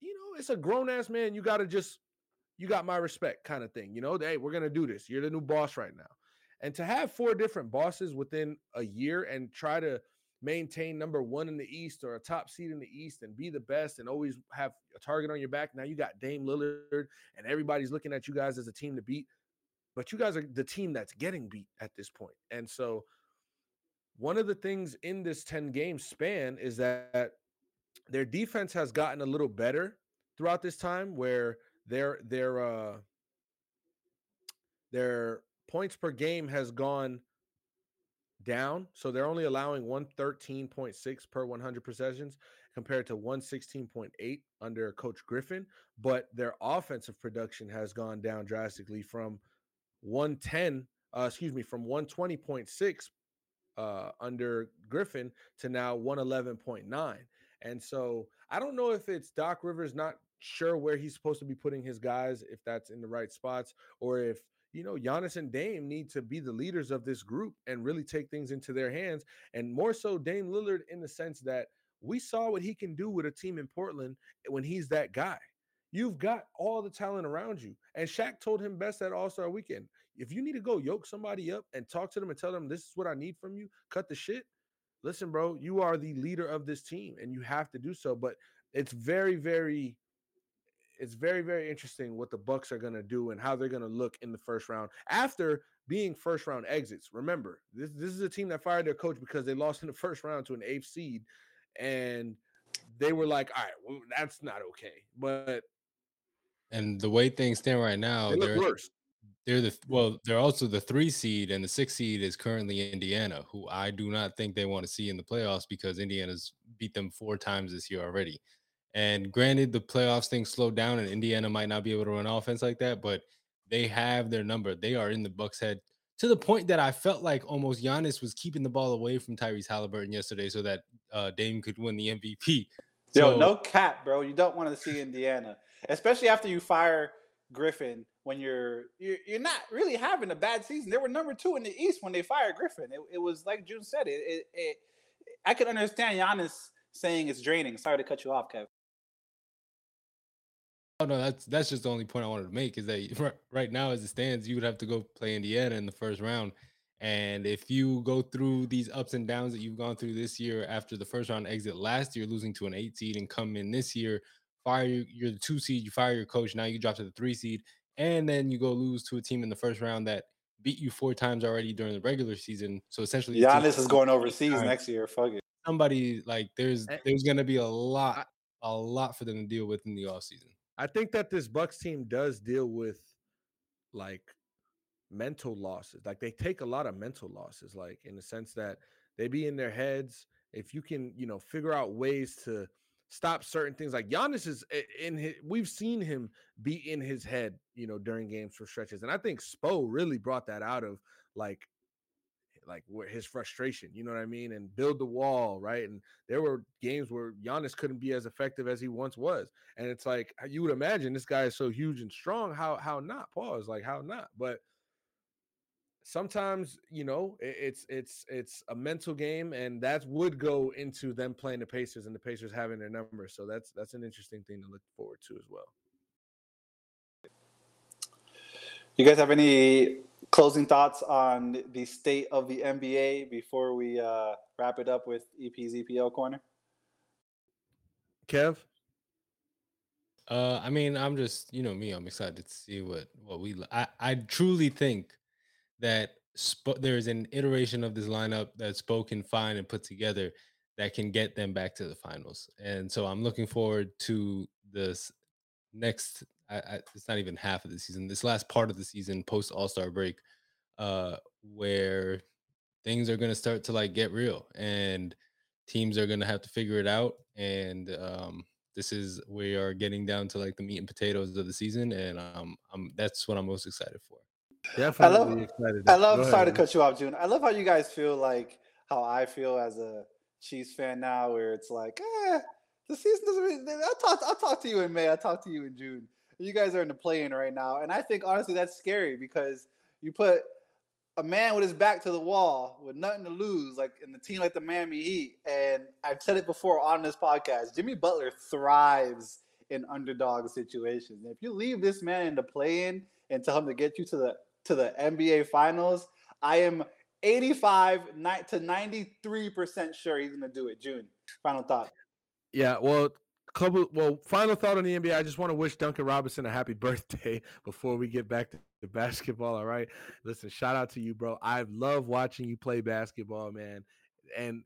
you know, it's a grown ass man. You got to just you got my respect kind of thing. You know, hey, we're gonna do this. You're the new boss right now. And to have four different bosses within a year and try to maintain number one in the East or a top seed in the East and be the best and always have a target on your back. Now you got Dame Lillard and everybody's looking at you guys as a team to beat, but you guys are the team that's getting beat at this point. And so one of the things in this 10 game span is that their defense has gotten a little better throughout this time where their their uh their points per game has gone down. So they're only allowing 113.6 per 100 possessions compared to 116.8 under Coach Griffin. But their offensive production has gone down drastically from 110, uh, excuse me, from 120.6 uh, under Griffin to now 111.9. And so I don't know if it's Doc Rivers not sure where he's supposed to be putting his guys, if that's in the right spots, or if you know Giannis and Dame need to be the leaders of this group and really take things into their hands, and more so Dame Lillard in the sense that we saw what he can do with a team in Portland when he's that guy. You've got all the talent around you. And Shaq told him best at All Star Weekend if you need to go yoke somebody up and talk to them and tell them this is what I need from you, cut the shit. Listen, bro, you are the leader of this team and you have to do so. But it's very, very it's very very interesting what the bucks are going to do and how they're going to look in the first round after being first round exits. Remember this, this is a team that fired their coach because they lost in the [laughs] first round to an eighth seed and they were like all right well, that's not okay. But and the way things stand right now they they're worse. they're the well they're also the three seed and the six seed is currently indiana who i do not think they want to see in the playoffs because indiana's beat them four times this year already and granted, the playoffs thing slowed down, and Indiana might not be able to run offense like that, but they have their number. They are in the Bucks' head to the point that I felt like almost Giannis was keeping the ball away from Tyrese Halliburton yesterday, so that uh, Dame could win the MVP. [laughs] So, Yo, no cap, bro. You don't want to see Indiana, especially after you fire Griffin when you're, you're you're not really having a bad season. They were number two in the East when they fired Griffin. It, it was like June said. It, it, it I could understand Giannis saying it's draining. Sorry to cut you off, Kev. Oh no, that's that's just the only point I wanted to make is that [laughs] right now, as it stands, you would have to go play Indiana in the first round. And if you go through these ups and downs that you've gone through this year after the first round exit last year, losing to an eight seed and come in this year, fire you're the two seed, you fire your coach, now you drop to the three seed, and then you go lose to a team in the first round that beat you four times already during the regular season. So essentially, Giannis is going overseas next year. Fuck it. Somebody like there's eh there's gonna be a lot, a lot for them to deal with in the off season. I think that this Bucks team does deal with like mental losses. Like they take a lot of mental losses, like in the sense that they be in their heads. If you can, you know, figure out ways to stop certain things, like Giannis is in his, we've seen him be in his head, you know, during games for stretches. And I think Spo really brought that out of like like where his frustration, you know what I mean, and build the wall, right? And there were games where Giannis couldn't be as effective as he once was, and it's like uh, you would imagine this guy is so huge and strong. How how not? Pause. Like how not? But sometimes you know it's it's it's a mental game and that would go into them playing the pacers and the pacers having their number so that's that's an interesting thing to look forward to as well you guys have any closing thoughts on the state of the nba before we uh, wrap it up with ep's epl corner kev uh, I mean, I'm just, you know, me. I'm excited to see what what we. I I truly think that sp- there's an iteration of this lineup that's spoken, fine, and put together that can get them back to the finals. And so I'm looking forward to this next. I, I, it's not even half of the season. This last part of the season, post All Star break, uh, where things are going to start to like get real, and teams are going to have to figure it out. And um, this is we are getting down to like the meat and potatoes of the season, and um, I'm that's what I'm most excited for. Definitely I love, excited. I love. Sorry to cut you off, June. I love how you guys feel like how I feel as a Chiefs fan now, where it's like, eh, the season doesn't. Really, I'll talk. I'll talk to you in May. I'll talk to you in June. You guys are in the play-in right now, and I think honestly that's scary because you put a man with his back to the wall with nothing to lose, like in the team like the Miami Heat. And I've said it before on this podcast. Jimmy Butler thrives in underdog situations. If you leave this man in the play-in and tell him to get you to the to the NBA Finals, I am 85 to 93% sure he's going to do it. June, final thought. Yeah, well, couple well, final thought on the NBA. I just want to wish Duncan Robinson a happy [laughs] birthday before we get back to the [laughs] basketball. All right. Listen, shout out to you, bro. I love watching you play basketball, man. And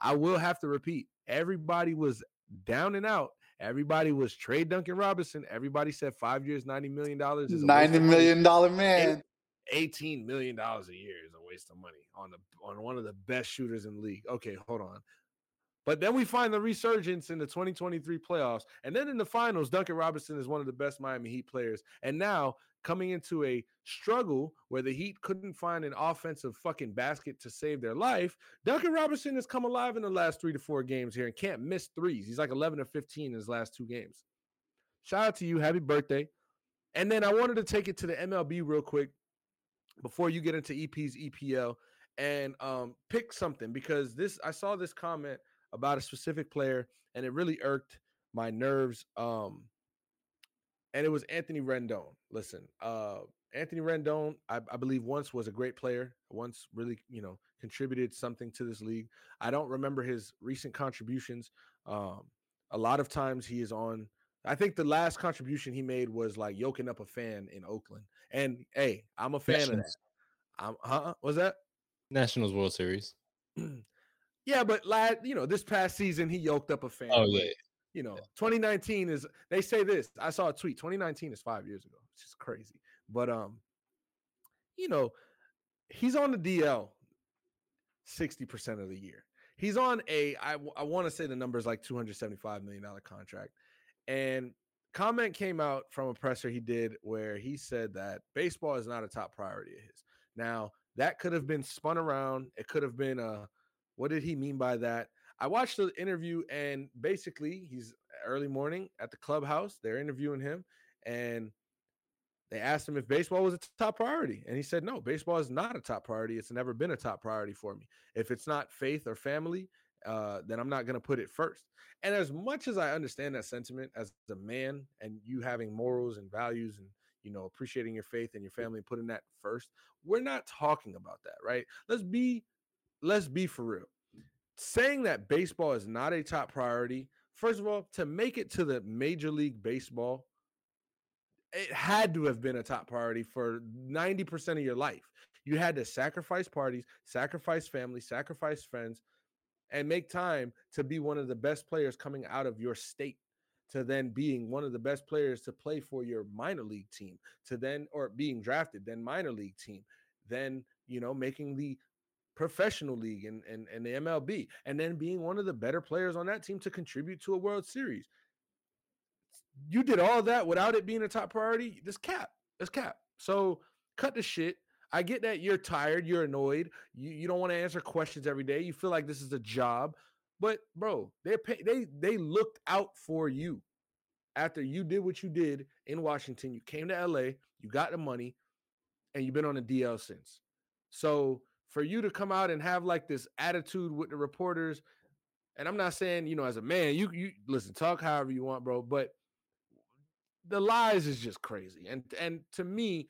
I will have to repeat, everybody was down and out. Everybody was trade Duncan Robinson. Everybody said five years, $90 million is $90 million man. $18 million a year is a waste of money on the on one of the best shooters in the league. Okay, hold on. But then we find the resurgence in the 2023 playoffs. And then in the finals, Duncan Robinson is one of the best Miami Heat players. And now coming into a struggle where the Heat couldn't find an offensive fucking basket to save their life, Duncan Robinson has come alive in the last three to four games here and can't miss threes. He's like 11 or 15 in his last two games. Shout out to you. Happy birthday. And then I wanted to take it to the MLB real quick before you get into EP's EPL and um, pick something because this I saw this comment about a specific player, and it really irked my nerves. Um, and it was Anthony Rendon. Listen, uh, Anthony Rendon, I, I, believe once was a great player, once really, you know, contributed something to this league. I don't remember his recent contributions. Um, a lot of times he is on. I think the last contribution he made was like yoking up a fan in Oakland. And hey, I'm a fan Nationals. of that. I'm, huh? Was that Nationals World Series? [clears throat] [clears throat] Yeah, but lad, you know, this past season he yoked up a fan. Oh yeah. You know, 2019 is they say this. I saw a tweet. 2019 is five years ago. It's just crazy. But um, you know, he's on the DL 60% of the year. He's on a I, I want to say the number is like 275 million dollar contract. And comment came out from a presser he did where he said that baseball is not a top priority of his. Now, that could have been spun around. It could have been a what did he mean by that? I watched the interview, and basically, he's early morning at the clubhouse. They're interviewing him, and they asked him if baseball was a top priority. And he said, No, baseball is not a top priority. It's never been a top priority for me. If it's not faith or family, uh, then I'm not going to put it first. And as much as I understand that sentiment as a man and you having morals and values and you know appreciating your faith and your family and putting that first, we're not talking about that, right? Let's be let's be for real. Saying that baseball is not a top priority, first of all, to make it to the Major League Baseball, it had to have been a top priority for 90% of your life. You had to sacrifice parties, sacrifice family, sacrifice friends, and make time to be one of the best players coming out of your state to then being one of the best players to play for your minor league team to then or being drafted then minor league team then you know making the professional league and, and, and the MLB, and then being one of the better players on that team to contribute to a World Series. You did all that without it being a top priority. This cap. This cap. So cut the shit. I get that you're tired, you're annoyed, you, you don't want to answer questions every day. You feel like this is a job. But bro, they pay, they they looked out for you after you did what you did in Washington. You came to LA, you got the money, and you've been on the DL since. So for you to come out and have like this attitude with the reporters, and I'm not saying, you know, as a man, you you listen, talk however you want, bro, but the lies is just crazy. And and to me,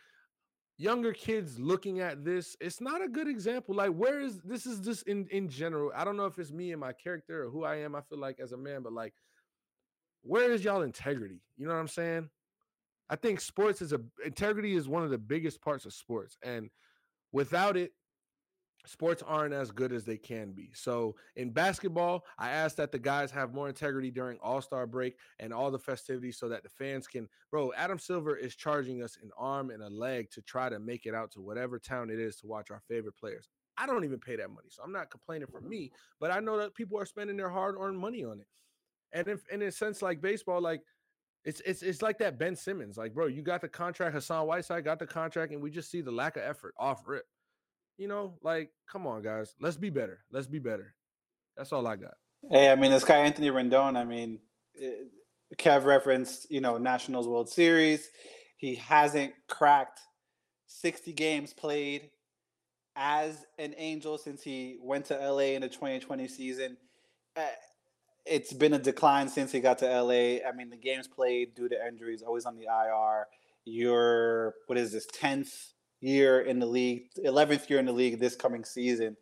younger kids looking at this, it's not a good example. Like, where is this is just in in general. I don't know if it's me and my character or who I am, I feel like as a man, but like, where is y'all integrity? You know what I'm saying? I think sports is a integrity is one of the biggest parts of sports. And without it, sports aren't as good as they can be. So in basketball, I ask that the guys have more integrity during All Star break and all the festivities so that the fans can. Bro, Adam Silver is charging us an arm and a leg to try to make it out to whatever town it is to watch our favorite players. I don't even pay that money, so I'm not complaining for me, but I know that people are spending their hard earned money on it. And if, in a sense, like baseball, like it's it's it's like that Ben Simmons, like bro, you got the contract. Hassan Whiteside got the contract, and we just see the lack of effort off rip. You know, like, come on, guys. Let's be better. Let's be better. That's all I got. Hey, I mean, this guy Anthony Rendon. I mean, eh, Kev referenced, you know, Nationals World Series. He hasn't cracked 60 games played as an Angel since he went to LA in the 2020 season. Uh, it's been a decline since he got to LA. I mean, the games played due to injuries, always on the IR. You're, what is this, 10th year in the league, 11th year in the league this coming season.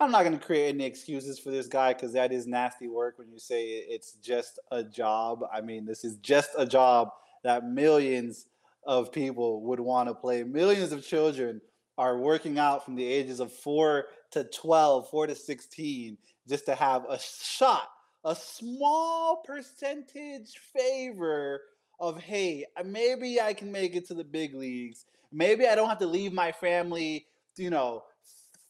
I'm not going to create any excuses for this guy because that is nasty work when you say it's just a job. I mean, this is just a job that millions of people would want to play. Millions of children are working out from the ages of 4 to 12, 4 to 16 just to have a shot, a small percentage favor of hey, maybe I can make it to the big leagues Maybe I don't have to leave my family, you know,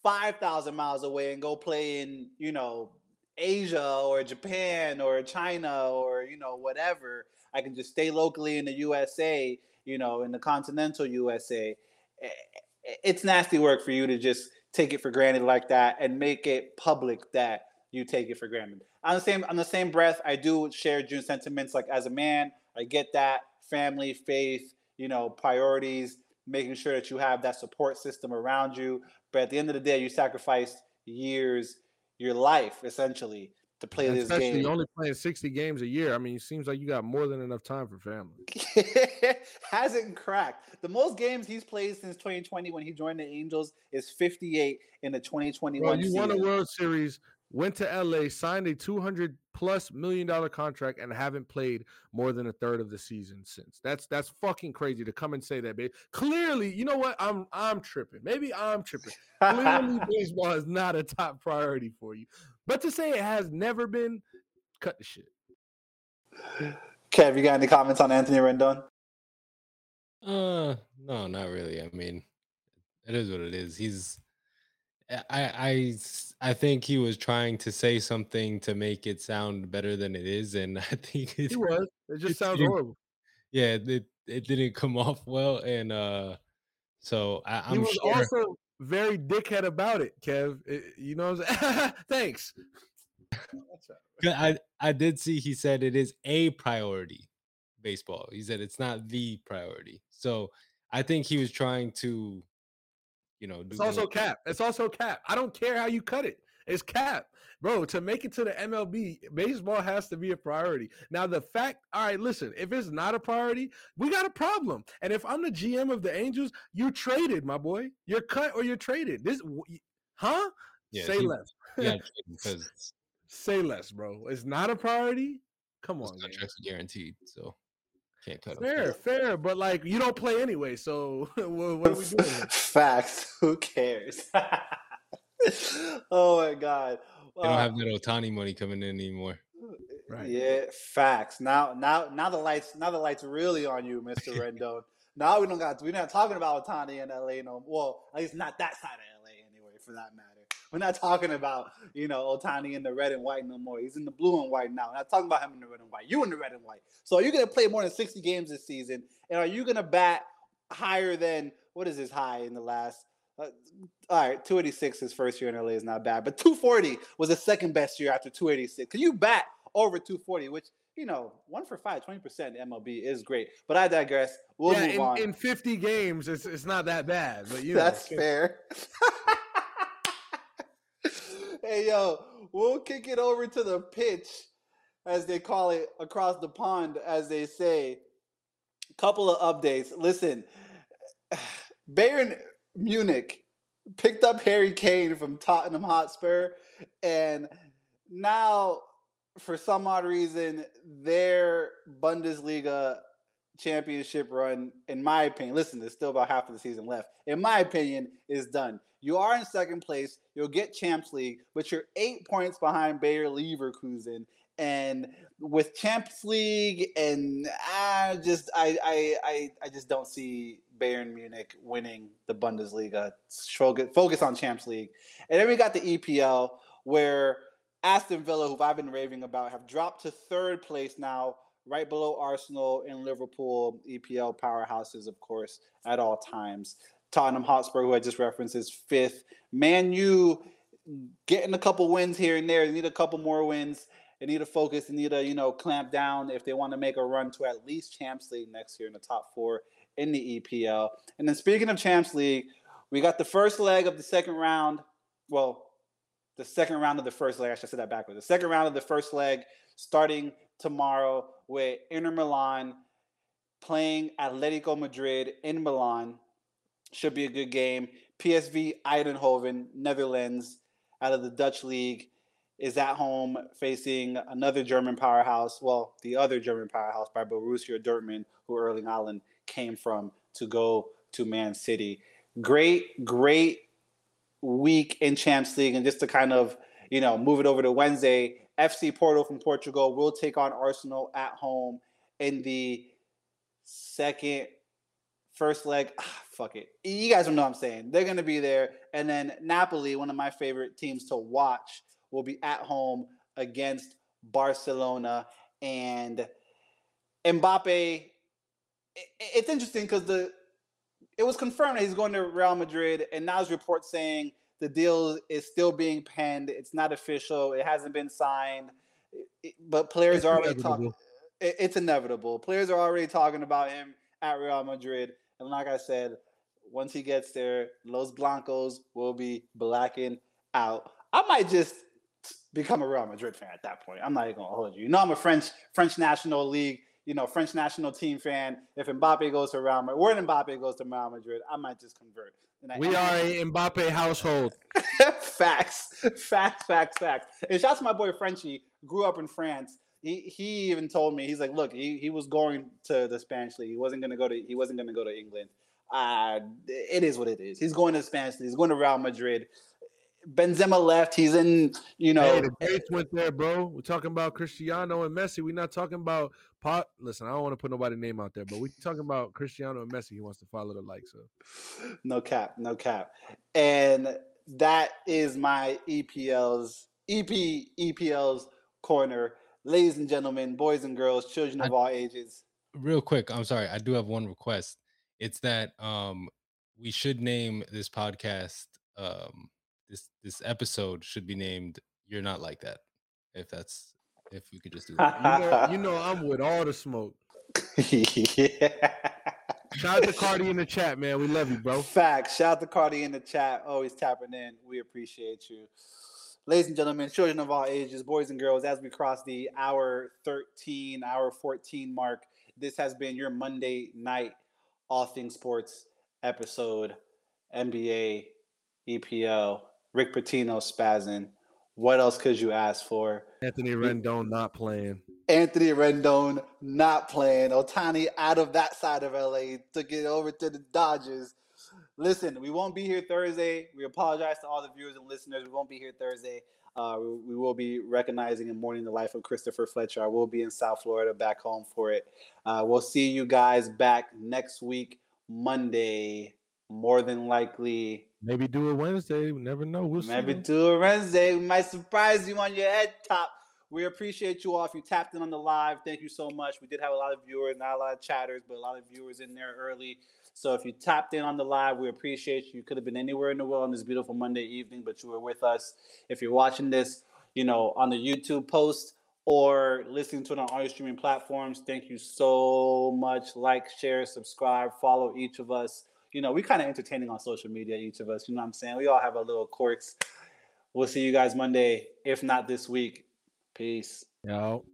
5,000 miles away and go play in, you know, Asia or Japan or China or, you know, whatever. I can just stay locally in the USA, you know, in the continental USA. Eh, eh, it's nasty work for you to just take it for granted like that and make it public that you take it for granted. On the same on the same breath, I do share June's sentiments. Like as a man, I get that family, faith, you know, priorities making sure that you have that support system around you. But at the end of the day, you sacrificed years, your life essentially to play this Especially game. only playing 60 games a year. I mean, it seems like you got more than enough time for family. [laughs] Hasn't cracked. The most games he's played since 2020 when he joined the Angels is 58 in the 2021 well, you season. won a World Series went to LA, signed a 200 plus million dollar contract, and haven't played more than a third of the season since. That's that's fucking crazy to come and say that, babe. Clearly, you know what? I'm I'm tripping. Maybe I'm tripping. Clearly, [laughs] baseball is not a top priority for you. But to say it has never been, cut the shit. Kev, you got any comments on Anthony Rendon? Uh, no, not really. I mean, it is what it is. He's I, I I think he was trying to say something to make it sound better than it is, and [laughs] I think it, he was. It just it sounds horrible. Yeah, it it didn't come [laughs] off well, and uh, so I, am He was sure. also very dickhead about it, Kev. It, you know, [laughs] thanks. I I did see he said it is a priority, baseball. He said it's not the priority. So I think he was trying to you know, it's also cap. It's also cap. I don't care how you cut it. It's cap, bro. To make it to the MLB, baseball has to be a priority. Now, the fact, all right, listen, if it's not a priority, we got a problem. And if I'm the GM of the Angels, you're traded, my boy. You're cut or you're traded. This, huh? Yeah, Say he, less. Yeah, [laughs] because say less, bro. It's not a priority. Come on, contracts are guaranteed, so can't cut fair, fair, but like you don't play anyway, so [laughs] what, what are we doing? [laughs] Facts. [laughs] Who cares? oh my god. They don't uh, have that Ohtani money coming in anymore. Right. Yeah, facts. Now, now, now the lights, now the lights really on you, Mister Rendon. now we don't got. We're not talking about Ohtani in LA no. More. Well, at least not that side of LA anyway, for that matter. We're not talking about, you know, Ohtani in the red and white no more. He's in the blue and white now. We're not talking about him in the red and white. You in the red and white. So are you going to play more than 60 games this season? And are you going to bat higher than, what is his high in the last? Uh, all right, 286 his first year in LA is not bad, but 240 was the second best year after 286. Can you bat over 240, which you know, one for five, 20% MLB is great. But I digress. We'll yeah, move in, on. in 50 games, it's it's not that bad, but you [laughs] know, That's fair. [laughs] hey, yo, we'll kick it over to the pitch, as they call it, across the pond, as they say. Couple of updates. Listen, [sighs] Bayern Munich picked up Harry Kane from Tottenham Hotspur, and now, for some odd reason, their Bundesliga championship run, in my opinion, listen, there's still about half of the season left. In my opinion, is done. You are in second place. You'll get Champs League, but you're eight points behind Bayer Leverkusen. And with Champs League, and I just I I I, I just don't see Bayern Munich winning the Bundesliga. Focus on Champs League. And then we got the EPL, where Aston Villa, who I've been raving about, have dropped to third place now right below Arsenal and Liverpool, EPL powerhouses, of course, at all times. Tottenham Hotspur, who I just referenced, is fifth. Man U getting a couple wins here and there. They need a couple more wins. They need to focus. They need to, you know, clamp down if they want to make a run to at least Champs League next year in the top four in the EPL. And then speaking of Champs League, we got the first leg of the second round. Well, the second round of the first leg. I should say that backwards. The second round of the first leg starting tomorrow with Inter Milan playing Atletico Madrid in Milan. Should be a good game. PSV Eindhoven, Netherlands, out of the Dutch league, is at home facing another German powerhouse. Well, the other German powerhouse by Borussia Dortmund, who Erling Haaland came from to go to Man City. Great, great week in Champs League, and just to kind of you know move it over to Wednesday, FC Porto from Portugal will take on Arsenal at home in the second first leg. Ah, [sighs] fuck it. You guys don't know what I'm saying. They're going to be there. And then Napoli, one of my favorite teams to watch, will be at home against Barcelona. And Mbappe, it's interesting because the it was confirmed that he's going to Real Madrid, and now there's reports saying the deal is still being penned. It's not official. It hasn't been signed, but players It's are already talking. It's inevitable. Players are already talking about him at Real Madrid, and like I said, once he gets there, Los Blancos will be blacking out. I might just become a Real Madrid fan at that point. I'm not even gonna hold you. You know, I'm a French French national league, you know, French national team fan. If Mbappe goes to Real Madrid, when Mbappe goes to Real Madrid, I might just convert. We are a Mbappe household. [laughs] facts, facts, facts, facts. And shouts to my boy Frenchie, grew up in France. He he even told me he's like, look, he, he was going to the Spanish league. He wasn't gonna go to he wasn't gonna go to England. Uh, it is what it is. He's going to Spanish league. He's going to Real Madrid. Benzema left. He's in, you know, Hey, the greats went there, bro. We're talking about Cristiano and Messi. We're not talking about pot. Listen, I don't want to put nobody's name out there, but we're talking about Cristiano and Messi. He wants to follow the likes of. no cap, no cap. And that is my EPL's EP EPL's corner. Ladies and gentlemen, boys and girls, children of all ages. Real quick, I'm sorry. I do have one request. It's that um we should name this podcast um this this episode should be named You're Not Like That. If that's if we could just do that. You know, you know I'm with all the smoke. yeah. [laughs] Shout out to Cardi in the chat, man. We love you, bro. Facts. Shout out to Cardi in the chat. Always tapping in. We appreciate you. Ladies and gentlemen, children of all ages, boys and girls, as we cross the hour 13, hour 14 mark, this has been your Monday night All Things Sports episode. NBA, EPL, Rick Pitino spazzing. What else could you ask for? Anthony Rendon not playing. Anthony Rendon not playing. Ohtani out of that side of LA took it over to the Dodgers. Listen, we won't be here Thursday. We apologize to all the viewers and listeners. We won't be here Thursday. Uh, we, we will be recognizing and mourning the life of Christopher Fletcher. I will be in South Florida back home for it. Uh, we'll see you guys back next week, Monday, more than likely. Maybe do it Wednesday. We never know. We'll Maybe see. do a Wednesday. We might surprise you on your head top. We appreciate you all. If you tapped in on the live, thank you so much. We did have a lot of viewers, not a lot of chatters, but a lot of viewers in there early. So if you tapped in on the live, we appreciate you. You could have been anywhere in the world on this beautiful Monday evening, but you were with us. If you're watching this, you know, on the YouTube post or listening to it on your streaming platforms, thank you so much. Like, share, subscribe, follow each of us. You know, we kind of entertaining on social media, each of us. You know what I'm saying? We all have our little quirks. We'll see you guys Monday, if not this week. Peace. Yo.